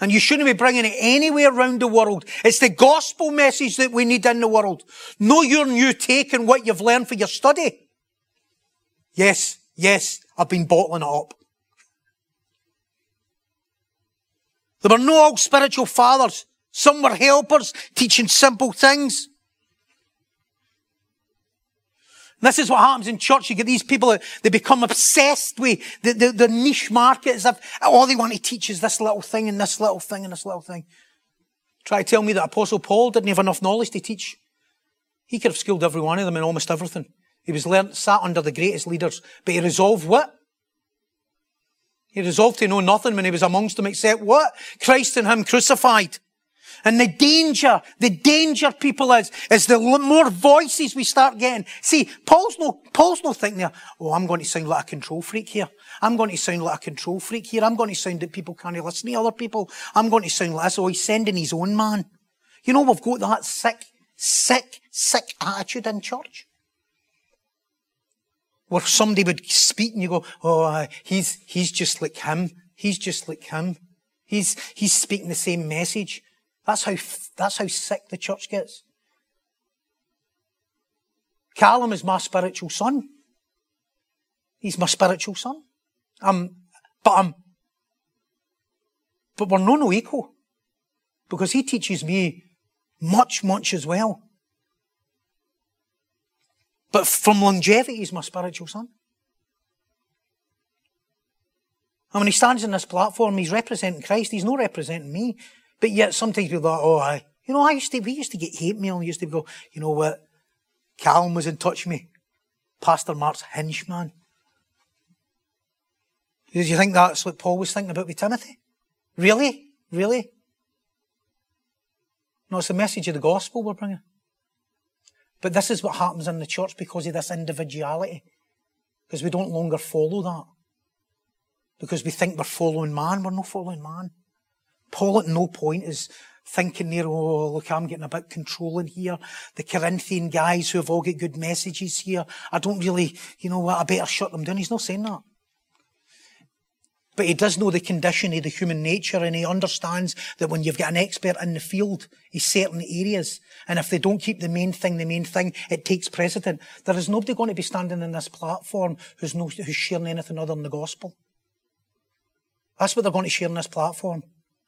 And you shouldn't be bringing it anywhere around the world. It's the gospel message that we need in the world. Know your new take and what you've learned for your study. Yes, yes, I've been bottling it up. There were no old spiritual fathers. Some were helpers teaching simple things. This is what happens in church. You get these people, they become obsessed with the, the, the niche markets all oh, they want to teach is this little thing and this little thing and this little thing. Try to tell me that Apostle Paul didn't have enough knowledge to teach. He could have schooled every one of them in almost everything. He was learned, sat under the greatest leaders, but he resolved what? He resolved to know nothing when he was amongst them except what? Christ and him crucified. And the danger, the danger people is, is the more voices we start getting. See, Paul's no, Paul's no thinking there, oh, I'm going to sound like a control freak here. I'm going to sound like a control freak here. I'm going to sound that people can't listen to other people. I'm going to sound like. Oh, he's sending his own man. You know, we've got that sick, sick, sick attitude in church. Where somebody would speak and you go, oh, uh, he's, he's just like him. He's just like him. He's, he's speaking the same message. That's how, that's how sick the church gets. Callum is my spiritual son. He's my spiritual son. Um, but I'm, but we're no no equal. Because he teaches me much, much as well. But from longevity, he's my spiritual son. And when he stands on this platform, he's representing Christ. He's not representing me. But yet sometimes people thought, oh, I, you know, I used to, we used to get hate mail. We used to go, you know what? Callum was in touch with me. Pastor Mark's henchman. Do you think that's what Paul was thinking about with Timothy? Really? Really? No, it's the message of the gospel we're bringing. But this is what happens in the church because of this individuality. Because we don't longer follow that. Because we think we're following man. We're not following man. Paul at no point is thinking there, oh, look, I'm getting a bit controlling here. The Corinthian guys who have all got good messages here, I don't really, you know what, I better shut them down. He's not saying that. But he does know the condition of the human nature and he understands that when you've got an expert in the field in certain areas, and if they don't keep the main thing the main thing, it takes precedent. There is nobody going to be standing in this platform who's, no, who's sharing anything other than the gospel. That's what they're going to share on this platform.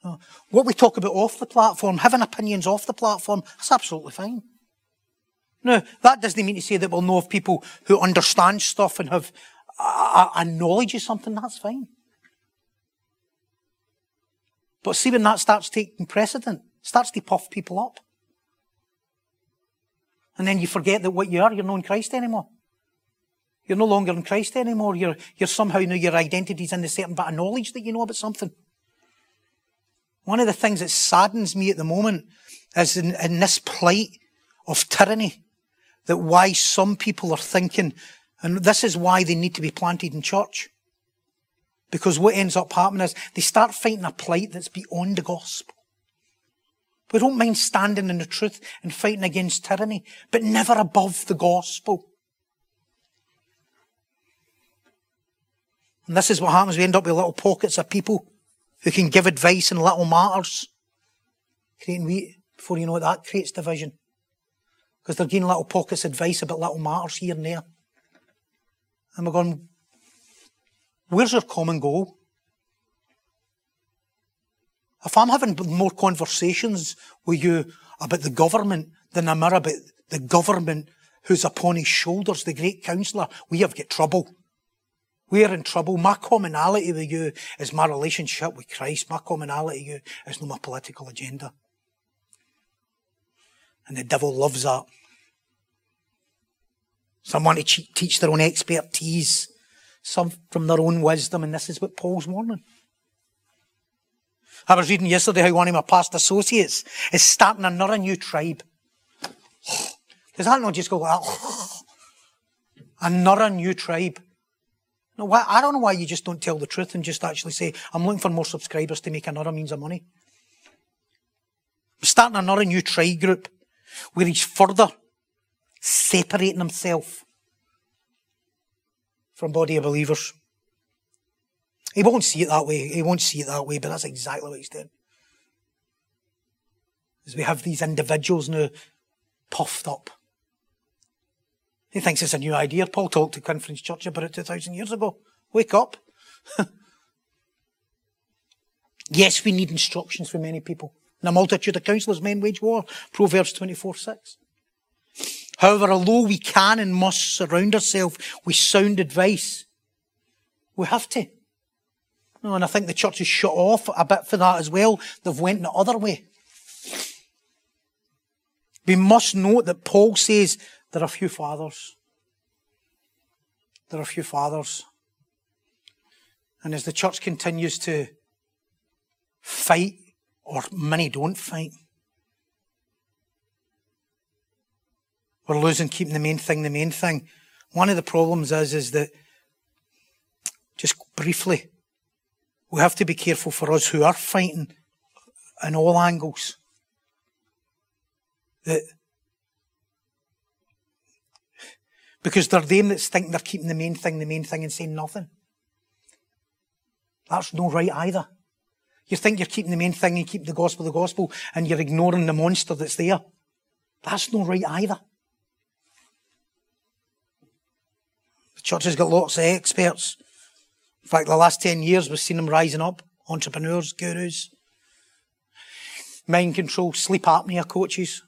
Uh, what we talk about off the platform, having opinions off the platform, that's absolutely fine. Now, that doesn't mean to say that we'll know of people who understand stuff and have a, a knowledge of something, that's fine. But see, when that starts taking precedent, starts to puff people up. And then you forget that what you are, you're not in Christ anymore. You're no longer in Christ anymore. You're, you're somehow now your identity's in the certain bit of knowledge that you know about something. One of the things that saddens me at the moment is in, in this plight of tyranny, that why some people are thinking, and this is why they need to be planted in church. Because what ends up happening is they start fighting a plight that's beyond the gospel. We don't mind standing in the truth and fighting against tyranny, but never above the gospel. And this is what happens. We end up with little pockets of people who can give advice in little matters. Creating wheat, before you know it, that creates division. Because they're getting little pockets of advice about little matters here and there. And we're going, Where's your common goal? If I'm having more conversations with you about the government than I'm about the government who's upon his shoulders, the great counselor, we have got trouble. We are in trouble. My commonality with you is my relationship with Christ. My commonality with you is not my political agenda. And the devil loves that. Someone to teach their own expertise some from their own wisdom, and this is what Paul's warning. I was reading yesterday how one of my past associates is starting another new tribe. <sighs> Does that not just go like <sighs> Another new tribe. No, why, I don't know why you just don't tell the truth and just actually say, I'm looking for more subscribers to make another means of money. I'm starting another new tribe group where he's further separating himself from body of believers. He won't see it that way. He won't see it that way, but that's exactly what he's doing. As we have these individuals now puffed up. He thinks it's a new idea. Paul talked to Corinthian Church about it 2,000 years ago. Wake up. <laughs> yes, we need instructions from many people. And a multitude of counselors men wage war. Proverbs 24 6. However, although we can and must surround ourselves with sound advice, we have to. and I think the church has shut off a bit for that as well. They've went the other way. We must note that Paul says there are few fathers. There are few fathers. And as the church continues to fight, or many don't fight, We're losing keeping the main thing the main thing. One of the problems is, is that, just briefly, we have to be careful for us who are fighting in all angles. That because they're them that's thinking they're keeping the main thing the main thing and saying nothing. That's no right either. You think you're keeping the main thing and keeping the gospel the gospel and you're ignoring the monster that's there. That's no right either. The church has got lots of experts. In fact, the last 10 years, we've seen them rising up. Entrepreneurs, gurus, mind control, sleep apnea coaches.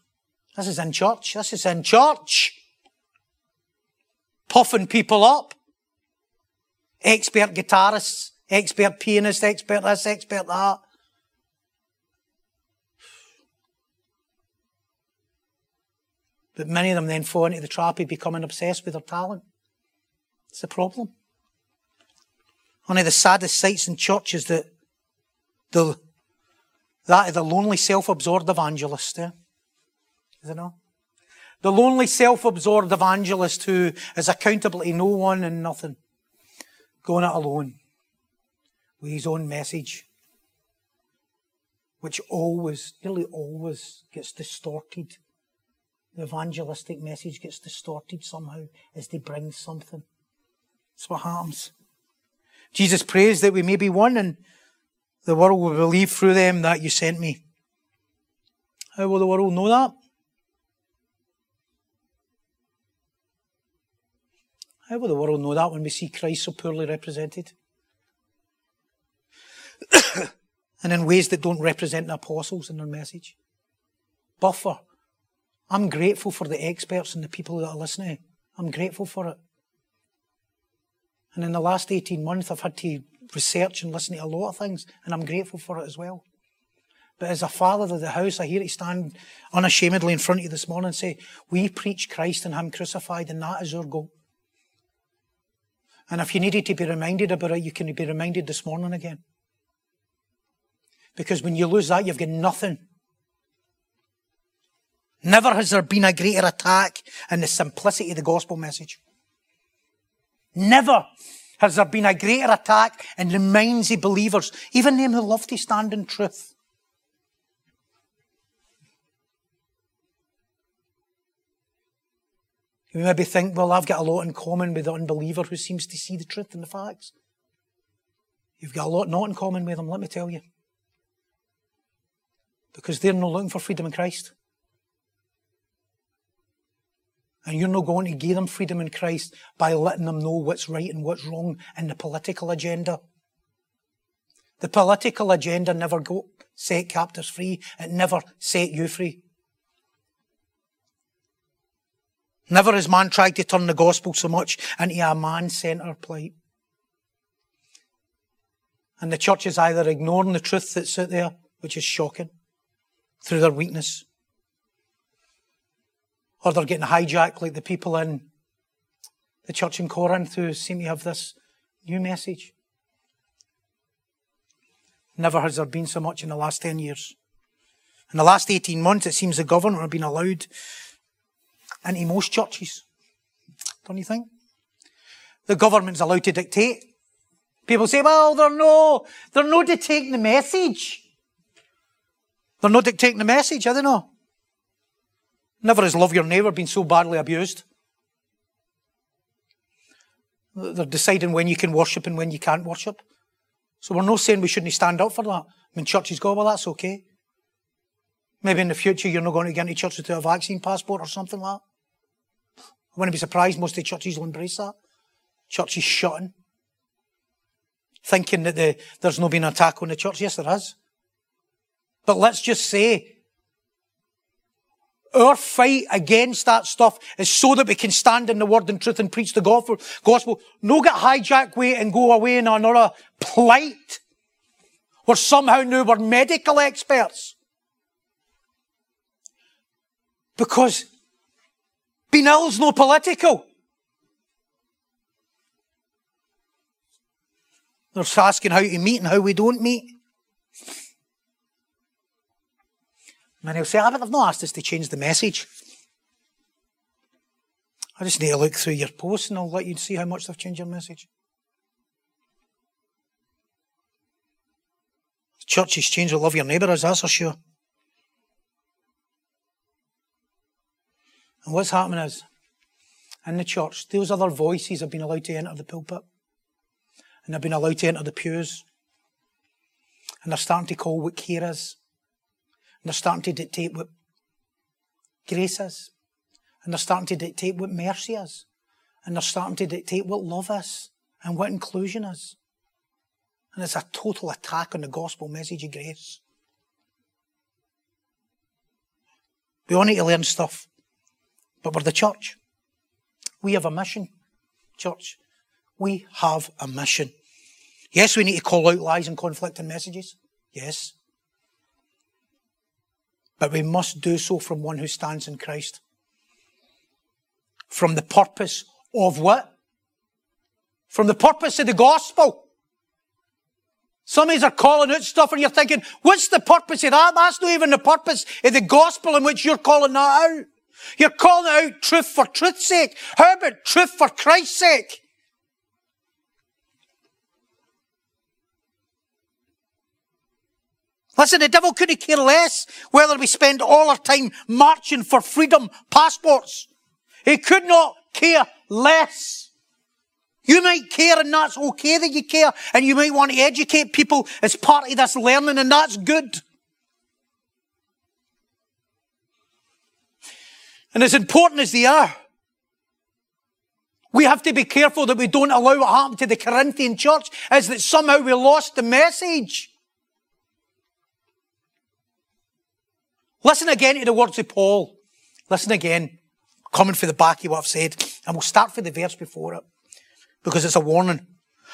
This is in church. This is in church. Puffing people up. Expert guitarists Expert pianist, expert this, expert that. But many of them then fall into the trap of becoming obsessed with their talent. It's a problem. One of the saddest sights in church is that the, that of the lonely self-absorbed evangelist. Eh? Is it not? The lonely self-absorbed evangelist who is accountable to no one and nothing. Going it alone. With his own message. Which always, nearly always gets distorted. The evangelistic message gets distorted somehow as they bring something. That's what happens. Jesus prays that we may be one and the world will believe through them that you sent me. How will the world know that? How will the world know that when we see Christ so poorly represented? <coughs> and in ways that don't represent the apostles and their message. Buffer. I'm grateful for the experts and the people that are listening. I'm grateful for it. And in the last 18 months, I've had to research and listen to a lot of things, and I'm grateful for it as well. But as a father of the house, I hear to stand unashamedly in front of you this morning and say, We preach Christ and Him crucified, and that is our goal. And if you needed to be reminded about it, you can be reminded this morning again. Because when you lose that, you've got nothing. Never has there been a greater attack in the simplicity of the gospel message. Never has there been a greater attack in the minds of believers, even them who love to stand in truth. You maybe think, well, I've got a lot in common with the unbeliever who seems to see the truth and the facts. You've got a lot not in common with them, let me tell you. Because they're not looking for freedom in Christ. And you're not going to give them freedom in Christ by letting them know what's right and what's wrong in the political agenda. The political agenda never go, set captives free. It never set you free. Never has man tried to turn the gospel so much into a man-centered plight. And the church is either ignoring the truth that's out there, which is shocking, through their weakness, or they're getting hijacked like the people in the church in Corinth who seem to have this new message. Never has there been so much in the last 10 years. In the last 18 months, it seems the government have been allowed into most churches. Don't you think? The government's allowed to dictate. People say, well, they're no, they're no dictating the message. They're not dictating the message, are they not? Never has love your neighbour been so badly abused. They're deciding when you can worship and when you can't worship. So we're not saying we shouldn't stand up for that. I mean, churches go, well, that's okay. Maybe in the future you're not going to get into churches with a vaccine passport or something like that. I wouldn't be surprised most of the churches will embrace that. Churches shutting. Thinking that the, there's no been an attack on the church. Yes, there has. But let's just say our fight against that stuff is so that we can stand in the word and truth and preach the gospel. No get hijacked way and go away in another plight. Where somehow now we're medical experts. Because being ill's no political. They're asking how to meet and how we don't meet. And he'll say, ah, but they've not asked us to change the message. I just need to look through your posts and I'll let you see how much they've changed your message. The church has changed. Love your neighbour, as that's for sure. And what's happening is, in the church, those other voices have been allowed to enter the pulpit. And they've been allowed to enter the pews. And they're starting to call what care is. And they're starting to dictate what grace is. And they're starting to dictate what mercy is. And they're starting to dictate what love is and what inclusion is. And it's a total attack on the gospel message of grace. We all need to learn stuff. But we're the church. We have a mission, church. We have a mission. Yes, we need to call out lies and conflicting messages. Yes. But we must do so from one who stands in Christ. From the purpose of what? From the purpose of the gospel. Some of are calling out stuff and you're thinking, what's the purpose of that? That's not even the purpose of the gospel in which you're calling that out. You're calling out truth for truth's sake. How about truth for Christ's sake? Listen, the devil couldn't care less whether we spend all our time marching for freedom passports. He could not care less. You might care and that's okay that you care and you might want to educate people as part of this learning and that's good. And as important as they are, we have to be careful that we don't allow what happened to the Corinthian church is that somehow we lost the message. Listen again to the words of Paul. Listen again, coming for the back of what I've said, and we'll start for the verse before it, because it's a warning.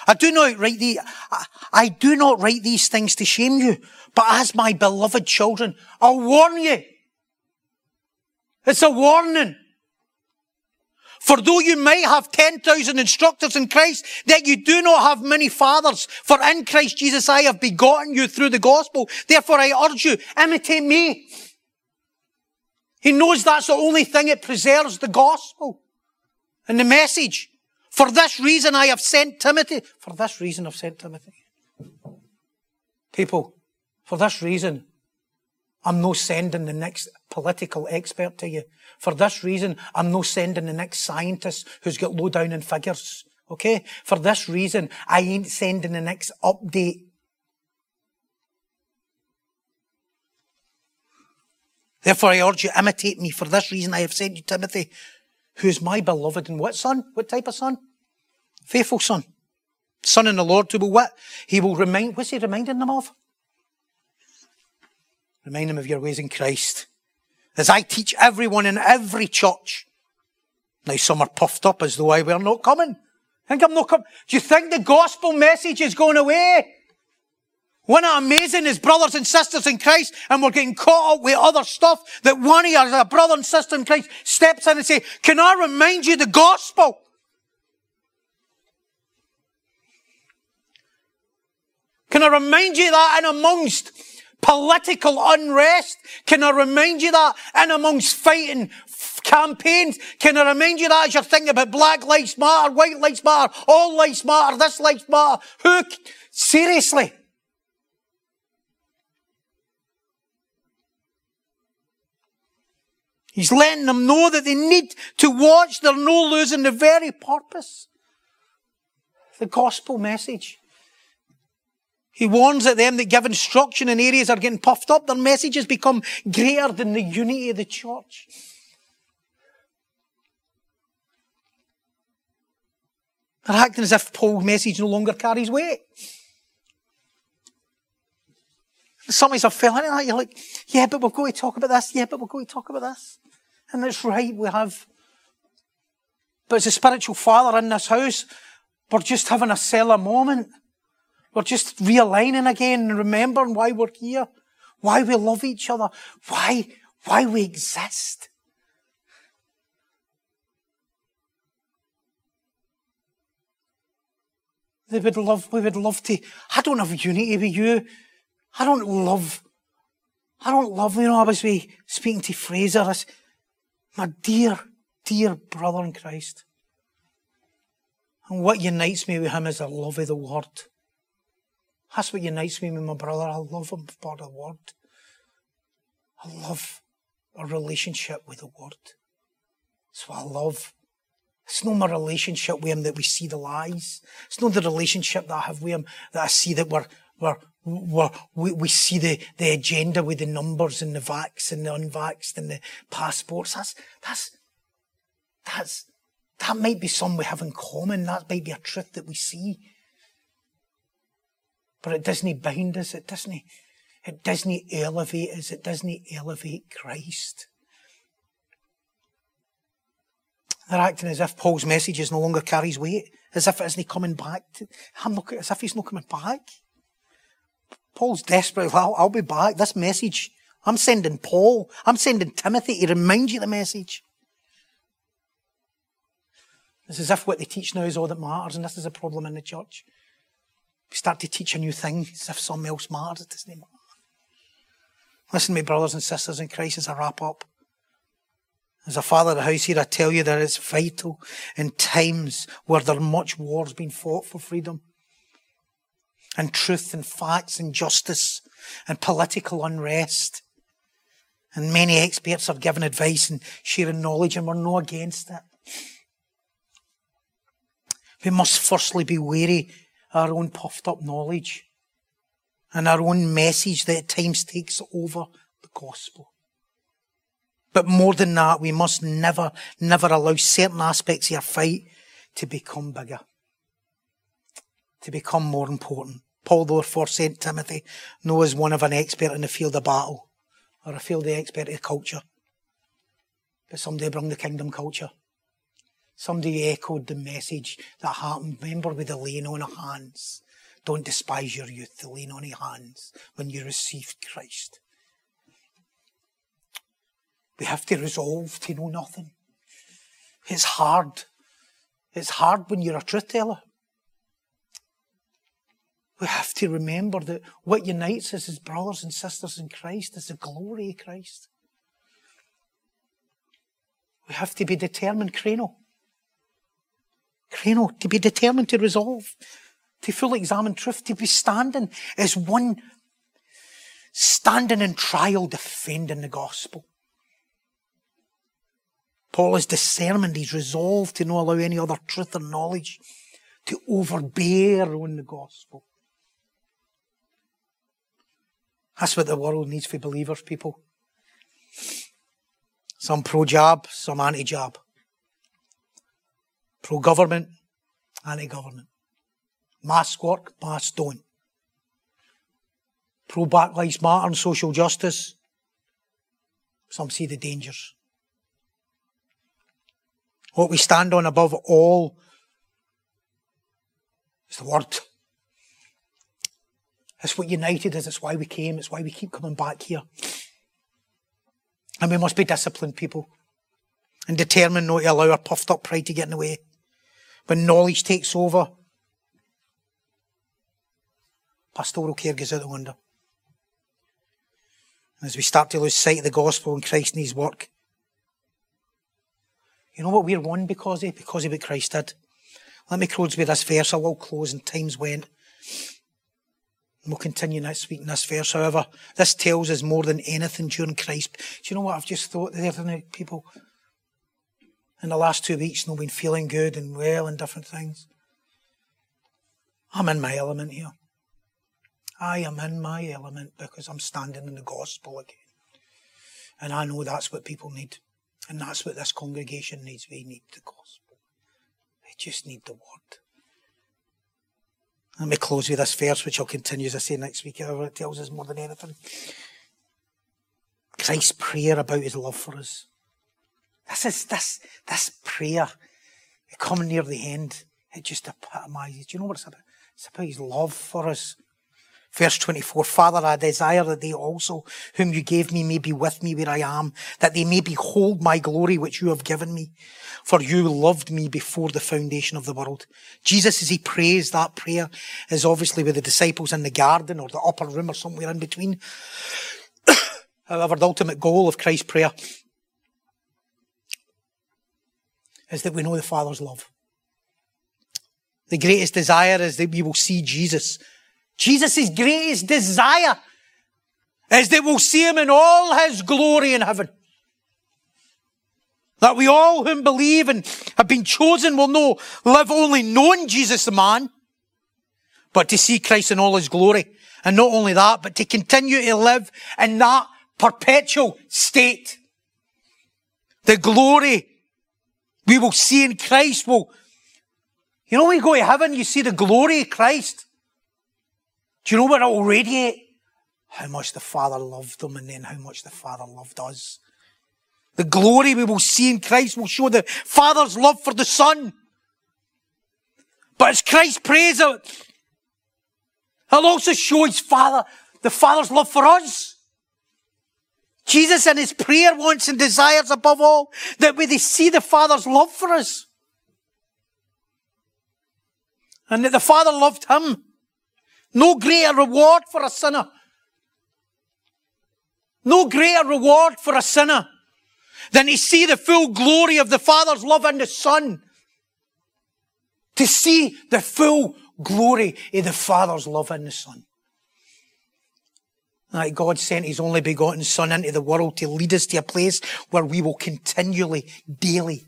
I do not write the, I, I do not write these things to shame you, but as my beloved children, I'll warn you. It's a warning. For though you may have 10,000 instructors in Christ, that you do not have many fathers. For in Christ Jesus I have begotten you through the gospel. Therefore I urge you, imitate me he knows that's the only thing that preserves the gospel and the message. For this reason I have sent Timothy. For this reason I've sent Timothy. People, for this reason, I'm no sending the next political expert to you. For this reason, I'm no sending the next scientist who's got low down in figures. Okay? For this reason, I ain't sending the next update Therefore I urge you, to imitate me. For this reason I have sent you Timothy, who is my beloved and what son? What type of son? Faithful son. Son in the Lord who will what? He will remind, what's he reminding them of? Remind them of your ways in Christ. As I teach everyone in every church. Now some are puffed up as though I were not coming. I think I'm not coming. Do you think the gospel message is going away? Wasn't it amazing as brothers and sisters in Christ and we're getting caught up with other stuff that one of you as a brother and sister in Christ steps in and say, can I remind you the gospel? Can I remind you that in amongst political unrest? Can I remind you that in amongst fighting campaigns? Can I remind you that as you're thinking about Black Lives Matter, White Lives Matter, All Lives Matter, This Lives Matter? Who, seriously? He's letting them know that they need to watch. They're no losing the very purpose. The gospel message. He warns that them that give instruction in areas are getting puffed up. Their messages become greater than the unity of the church. They're acting as if Paul's message no longer carries weight. Some of us are feeling that. You're like, yeah, but we're going to talk about this. Yeah, but we're going to talk about this. And it's right, we have. But as a spiritual father in this house, we're just having a Selah moment. We're just realigning again and remembering why we're here, why we love each other, why, why we exist. They would love, we would love to, I don't have unity with you. I don't love, I don't love, you know, I was speaking to Fraser. I, my dear, dear brother in Christ. And what unites me with him is a love of the Word. That's what unites me with my brother. I love him for the Word. I love a relationship with the Word. That's what I love. It's not my relationship with him that we see the lies. It's not the relationship that I have with him that I see that we're, we're, we we see the, the agenda with the numbers and the vax and the unvaxxed and the passports. That's, that's, that's, that might be something we have in common. That might be a truth that we see. But it doesn't bind us. It doesn't, it doesn't elevate us. It doesn't elevate Christ. They're acting as if Paul's message is no longer carries weight. as if it isn't coming back. To, I'm looking as if he's not coming back. Paul's desperate. I'll, I'll be back. This message, I'm sending Paul. I'm sending Timothy to remind you the message. It's as if what they teach now is all that matters, and this is a problem in the church. We start to teach a new thing as if something else matters. It doesn't matter. Listen, my brothers and sisters in Christ, as I wrap up. As a father of the house here, I tell you that it's vital in times where there are much wars being fought for freedom and truth and facts and justice and political unrest. And many experts have given advice and sharing knowledge, and we're no against it. We must firstly be wary of our own puffed up knowledge and our own message that at times takes over the gospel. But more than that, we must never, never allow certain aspects of our fight to become bigger, to become more important. Paul therefore sent Timothy, no as one of an expert in the field of battle, or a field of expert of culture, but somebody bring the kingdom culture. Somebody echoed the message that happened. Remember with the laying on of hands. Don't despise your youth, the laying on of hands when you received Christ. We have to resolve to know nothing. It's hard. It's hard when you're a truth teller. We have to remember that what unites us as brothers and sisters in Christ is the glory of Christ. We have to be determined, Krino. Krino, to be determined to resolve, to fully examine truth, to be standing as one standing in trial defending the gospel. Paul is discernment, he's resolved to not allow any other truth or knowledge to overbear on the gospel. That's what the world needs for believers, people. Some pro jab, some anti jab pro government, anti government. Mask work, mask don't. Pro Black Lives Matter and social justice. Some see the dangers. What we stand on above all is the Word. It's what united us. It's why we came. It's why we keep coming back here. And we must be disciplined people and determined not to allow our puffed up pride to get in the way when knowledge takes over, pastoral care goes out the window. And as we start to lose sight of the gospel and Christ and his work, you know what we're won because of? Because of what Christ did. Let me close with this verse. I will close and times went. We'll continue next week in this verse. However, this tells us more than anything during Christ. Do you know what I've just thought there tonight, people? in the last two weeks and I've been feeling good and well and different things. I'm in my element here. I am in my element because I'm standing in the gospel again. And I know that's what people need. And that's what this congregation needs. We need the gospel. They just need the word. Let me close with this verse, which I'll continue as I say next week. However, it tells us more than anything. Christ's prayer about his love for us. This is this this prayer coming near the end. It just epitomizes. Do you know what it's about? It's about his love for us. Verse 24, Father, I desire that they also, whom you gave me, may be with me where I am, that they may behold my glory which you have given me. For you loved me before the foundation of the world. Jesus, as he prays that prayer, is obviously with the disciples in the garden or the upper room or somewhere in between. <coughs> However, the ultimate goal of Christ's prayer is that we know the Father's love. The greatest desire is that we will see Jesus. Jesus' greatest desire is that we'll see him in all his glory in heaven. That we all whom believe and have been chosen will know, live only knowing Jesus the man, but to see Christ in all his glory. And not only that, but to continue to live in that perpetual state. The glory we will see in Christ. Will, you know, when you go to heaven, you see the glory of Christ. Do you know what it will radiate? How much the Father loved them and then how much the Father loved us. The glory we will see in Christ will show the Father's love for the Son. But as Christ prays it, it'll also show his Father, the Father's love for us. Jesus in his prayer wants and desires above all that we see the Father's love for us. And that the Father loved him. No greater reward for a sinner. No greater reward for a sinner than to see the full glory of the Father's love in the Son. To see the full glory of the Father's love in the Son. That God sent His only begotten Son into the world to lead us to a place where we will continually, daily,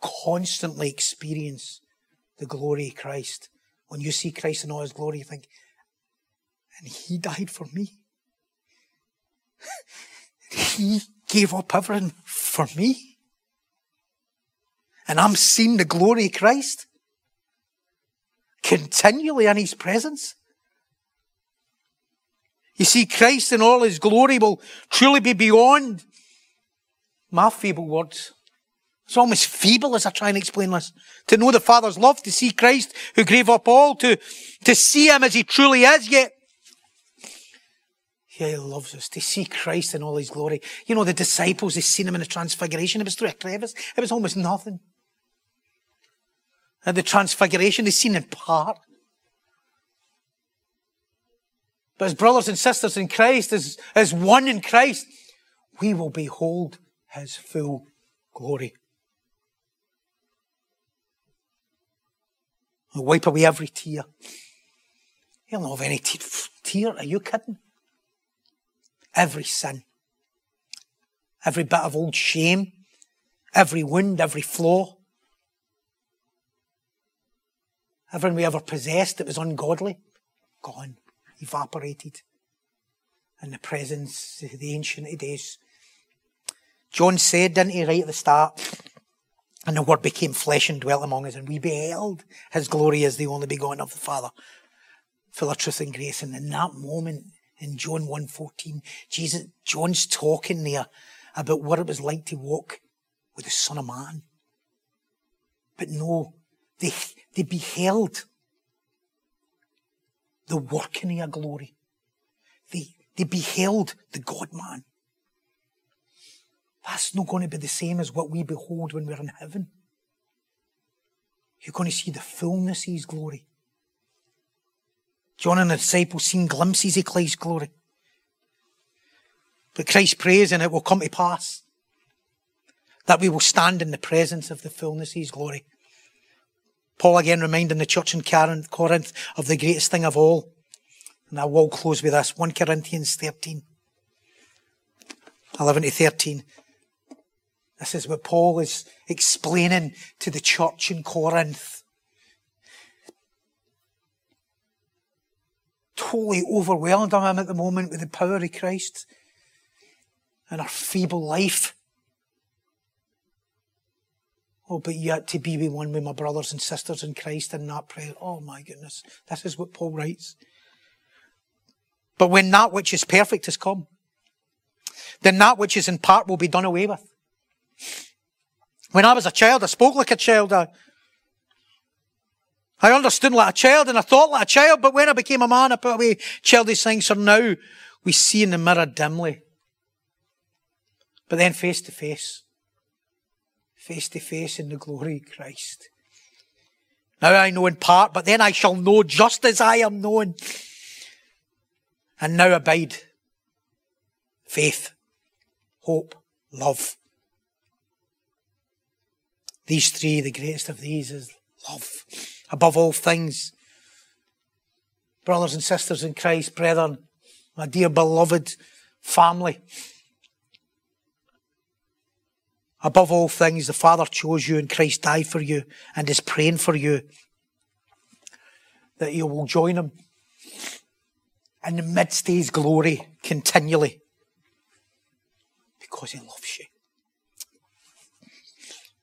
constantly experience the glory of Christ. When you see Christ in all His glory, you think, and He died for me. he gave up everything for me. And I'm seeing the glory of Christ continually in His presence. You see, Christ in all His glory will truly be beyond my feeble words. It's almost feeble as I try and explain this. To know the Father's love, to see Christ who gave up all, to, to see Him as He truly is, yet yeah, he loves us to see Christ in all his glory. You know, the disciples, they seen him in the transfiguration. It was through a crevice. It was almost nothing. And the transfiguration, they seen in part. But as brothers and sisters in Christ, as, as one in Christ, we will behold his full glory. He'll wipe away every tear. He'll not have any tear. Are you kidding? Every sin, every bit of old shame, every wound, every flaw, everything we ever possessed that was ungodly, gone, evaporated in the presence of the ancient days. John said, didn't he, right at the start, and the Word became flesh and dwelt among us, and we beheld His glory as the only begotten of the Father, full of truth and grace. And in that moment, in John 1.14. Jesus, John's talking there about what it was like to walk with the Son of Man. But no, they, they beheld the working of glory. They, they beheld the God man. That's not going to be the same as what we behold when we're in heaven. You're going to see the fullness of his glory. John and the disciples seen glimpses of Christ's glory. But Christ prays and it will come to pass that we will stand in the presence of the fullness of his glory. Paul again reminding the church in Corinth of the greatest thing of all. And I will close with this. 1 Corinthians 13. 11 to 13. This is what Paul is explaining to the church in Corinth. Totally overwhelmed I am at the moment with the power of Christ and our feeble life. Oh, but yet to be with one with my brothers and sisters in Christ in that prayer. Oh my goodness. This is what Paul writes. But when that which is perfect has come, then that which is in part will be done away with. When I was a child, I spoke like a child. I I understood like a child and I thought like a child, but when I became a man, I put away childish things. So now we see in the mirror dimly. But then face to face. Face to face in the glory of Christ. Now I know in part, but then I shall know just as I am known. And now abide faith, hope, love. These three, the greatest of these is love above all things. Brothers and sisters in Christ, brethren, my dear beloved family, above all things, the Father chose you and Christ died for you and is praying for you that you will join Him in the midst of His glory continually because He loves you.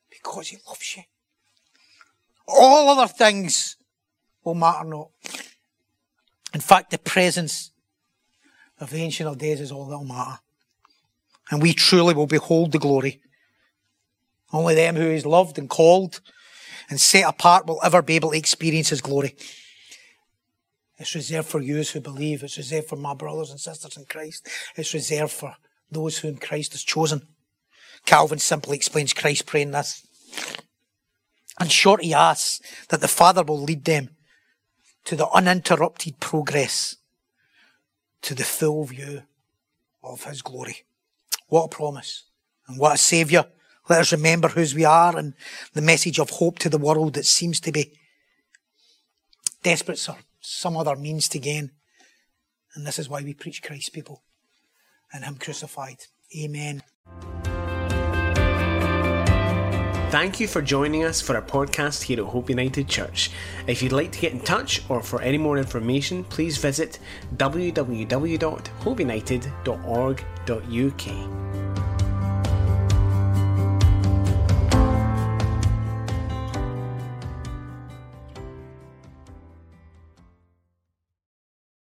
Because He loves you. All other things will matter not. In fact, the presence of the Ancient of Days is all that will matter. And we truly will behold the glory. Only them who is loved and called and set apart will ever be able to experience his glory. It's reserved for you who believe. It's reserved for my brothers and sisters in Christ. It's reserved for those whom Christ has chosen. Calvin simply explains Christ praying this. And he asks that the Father will lead them to the uninterrupted progress to the full view of his glory. What a promise and what a saviour. Let us remember whose we are and the message of hope to the world that seems to be desperate for some other means to gain. And this is why we preach Christ, people, and Him crucified. Amen. Thank you for joining us for our podcast here at Hope United Church. If you'd like to get in touch or for any more information, please visit www.hopeunited.org.uk.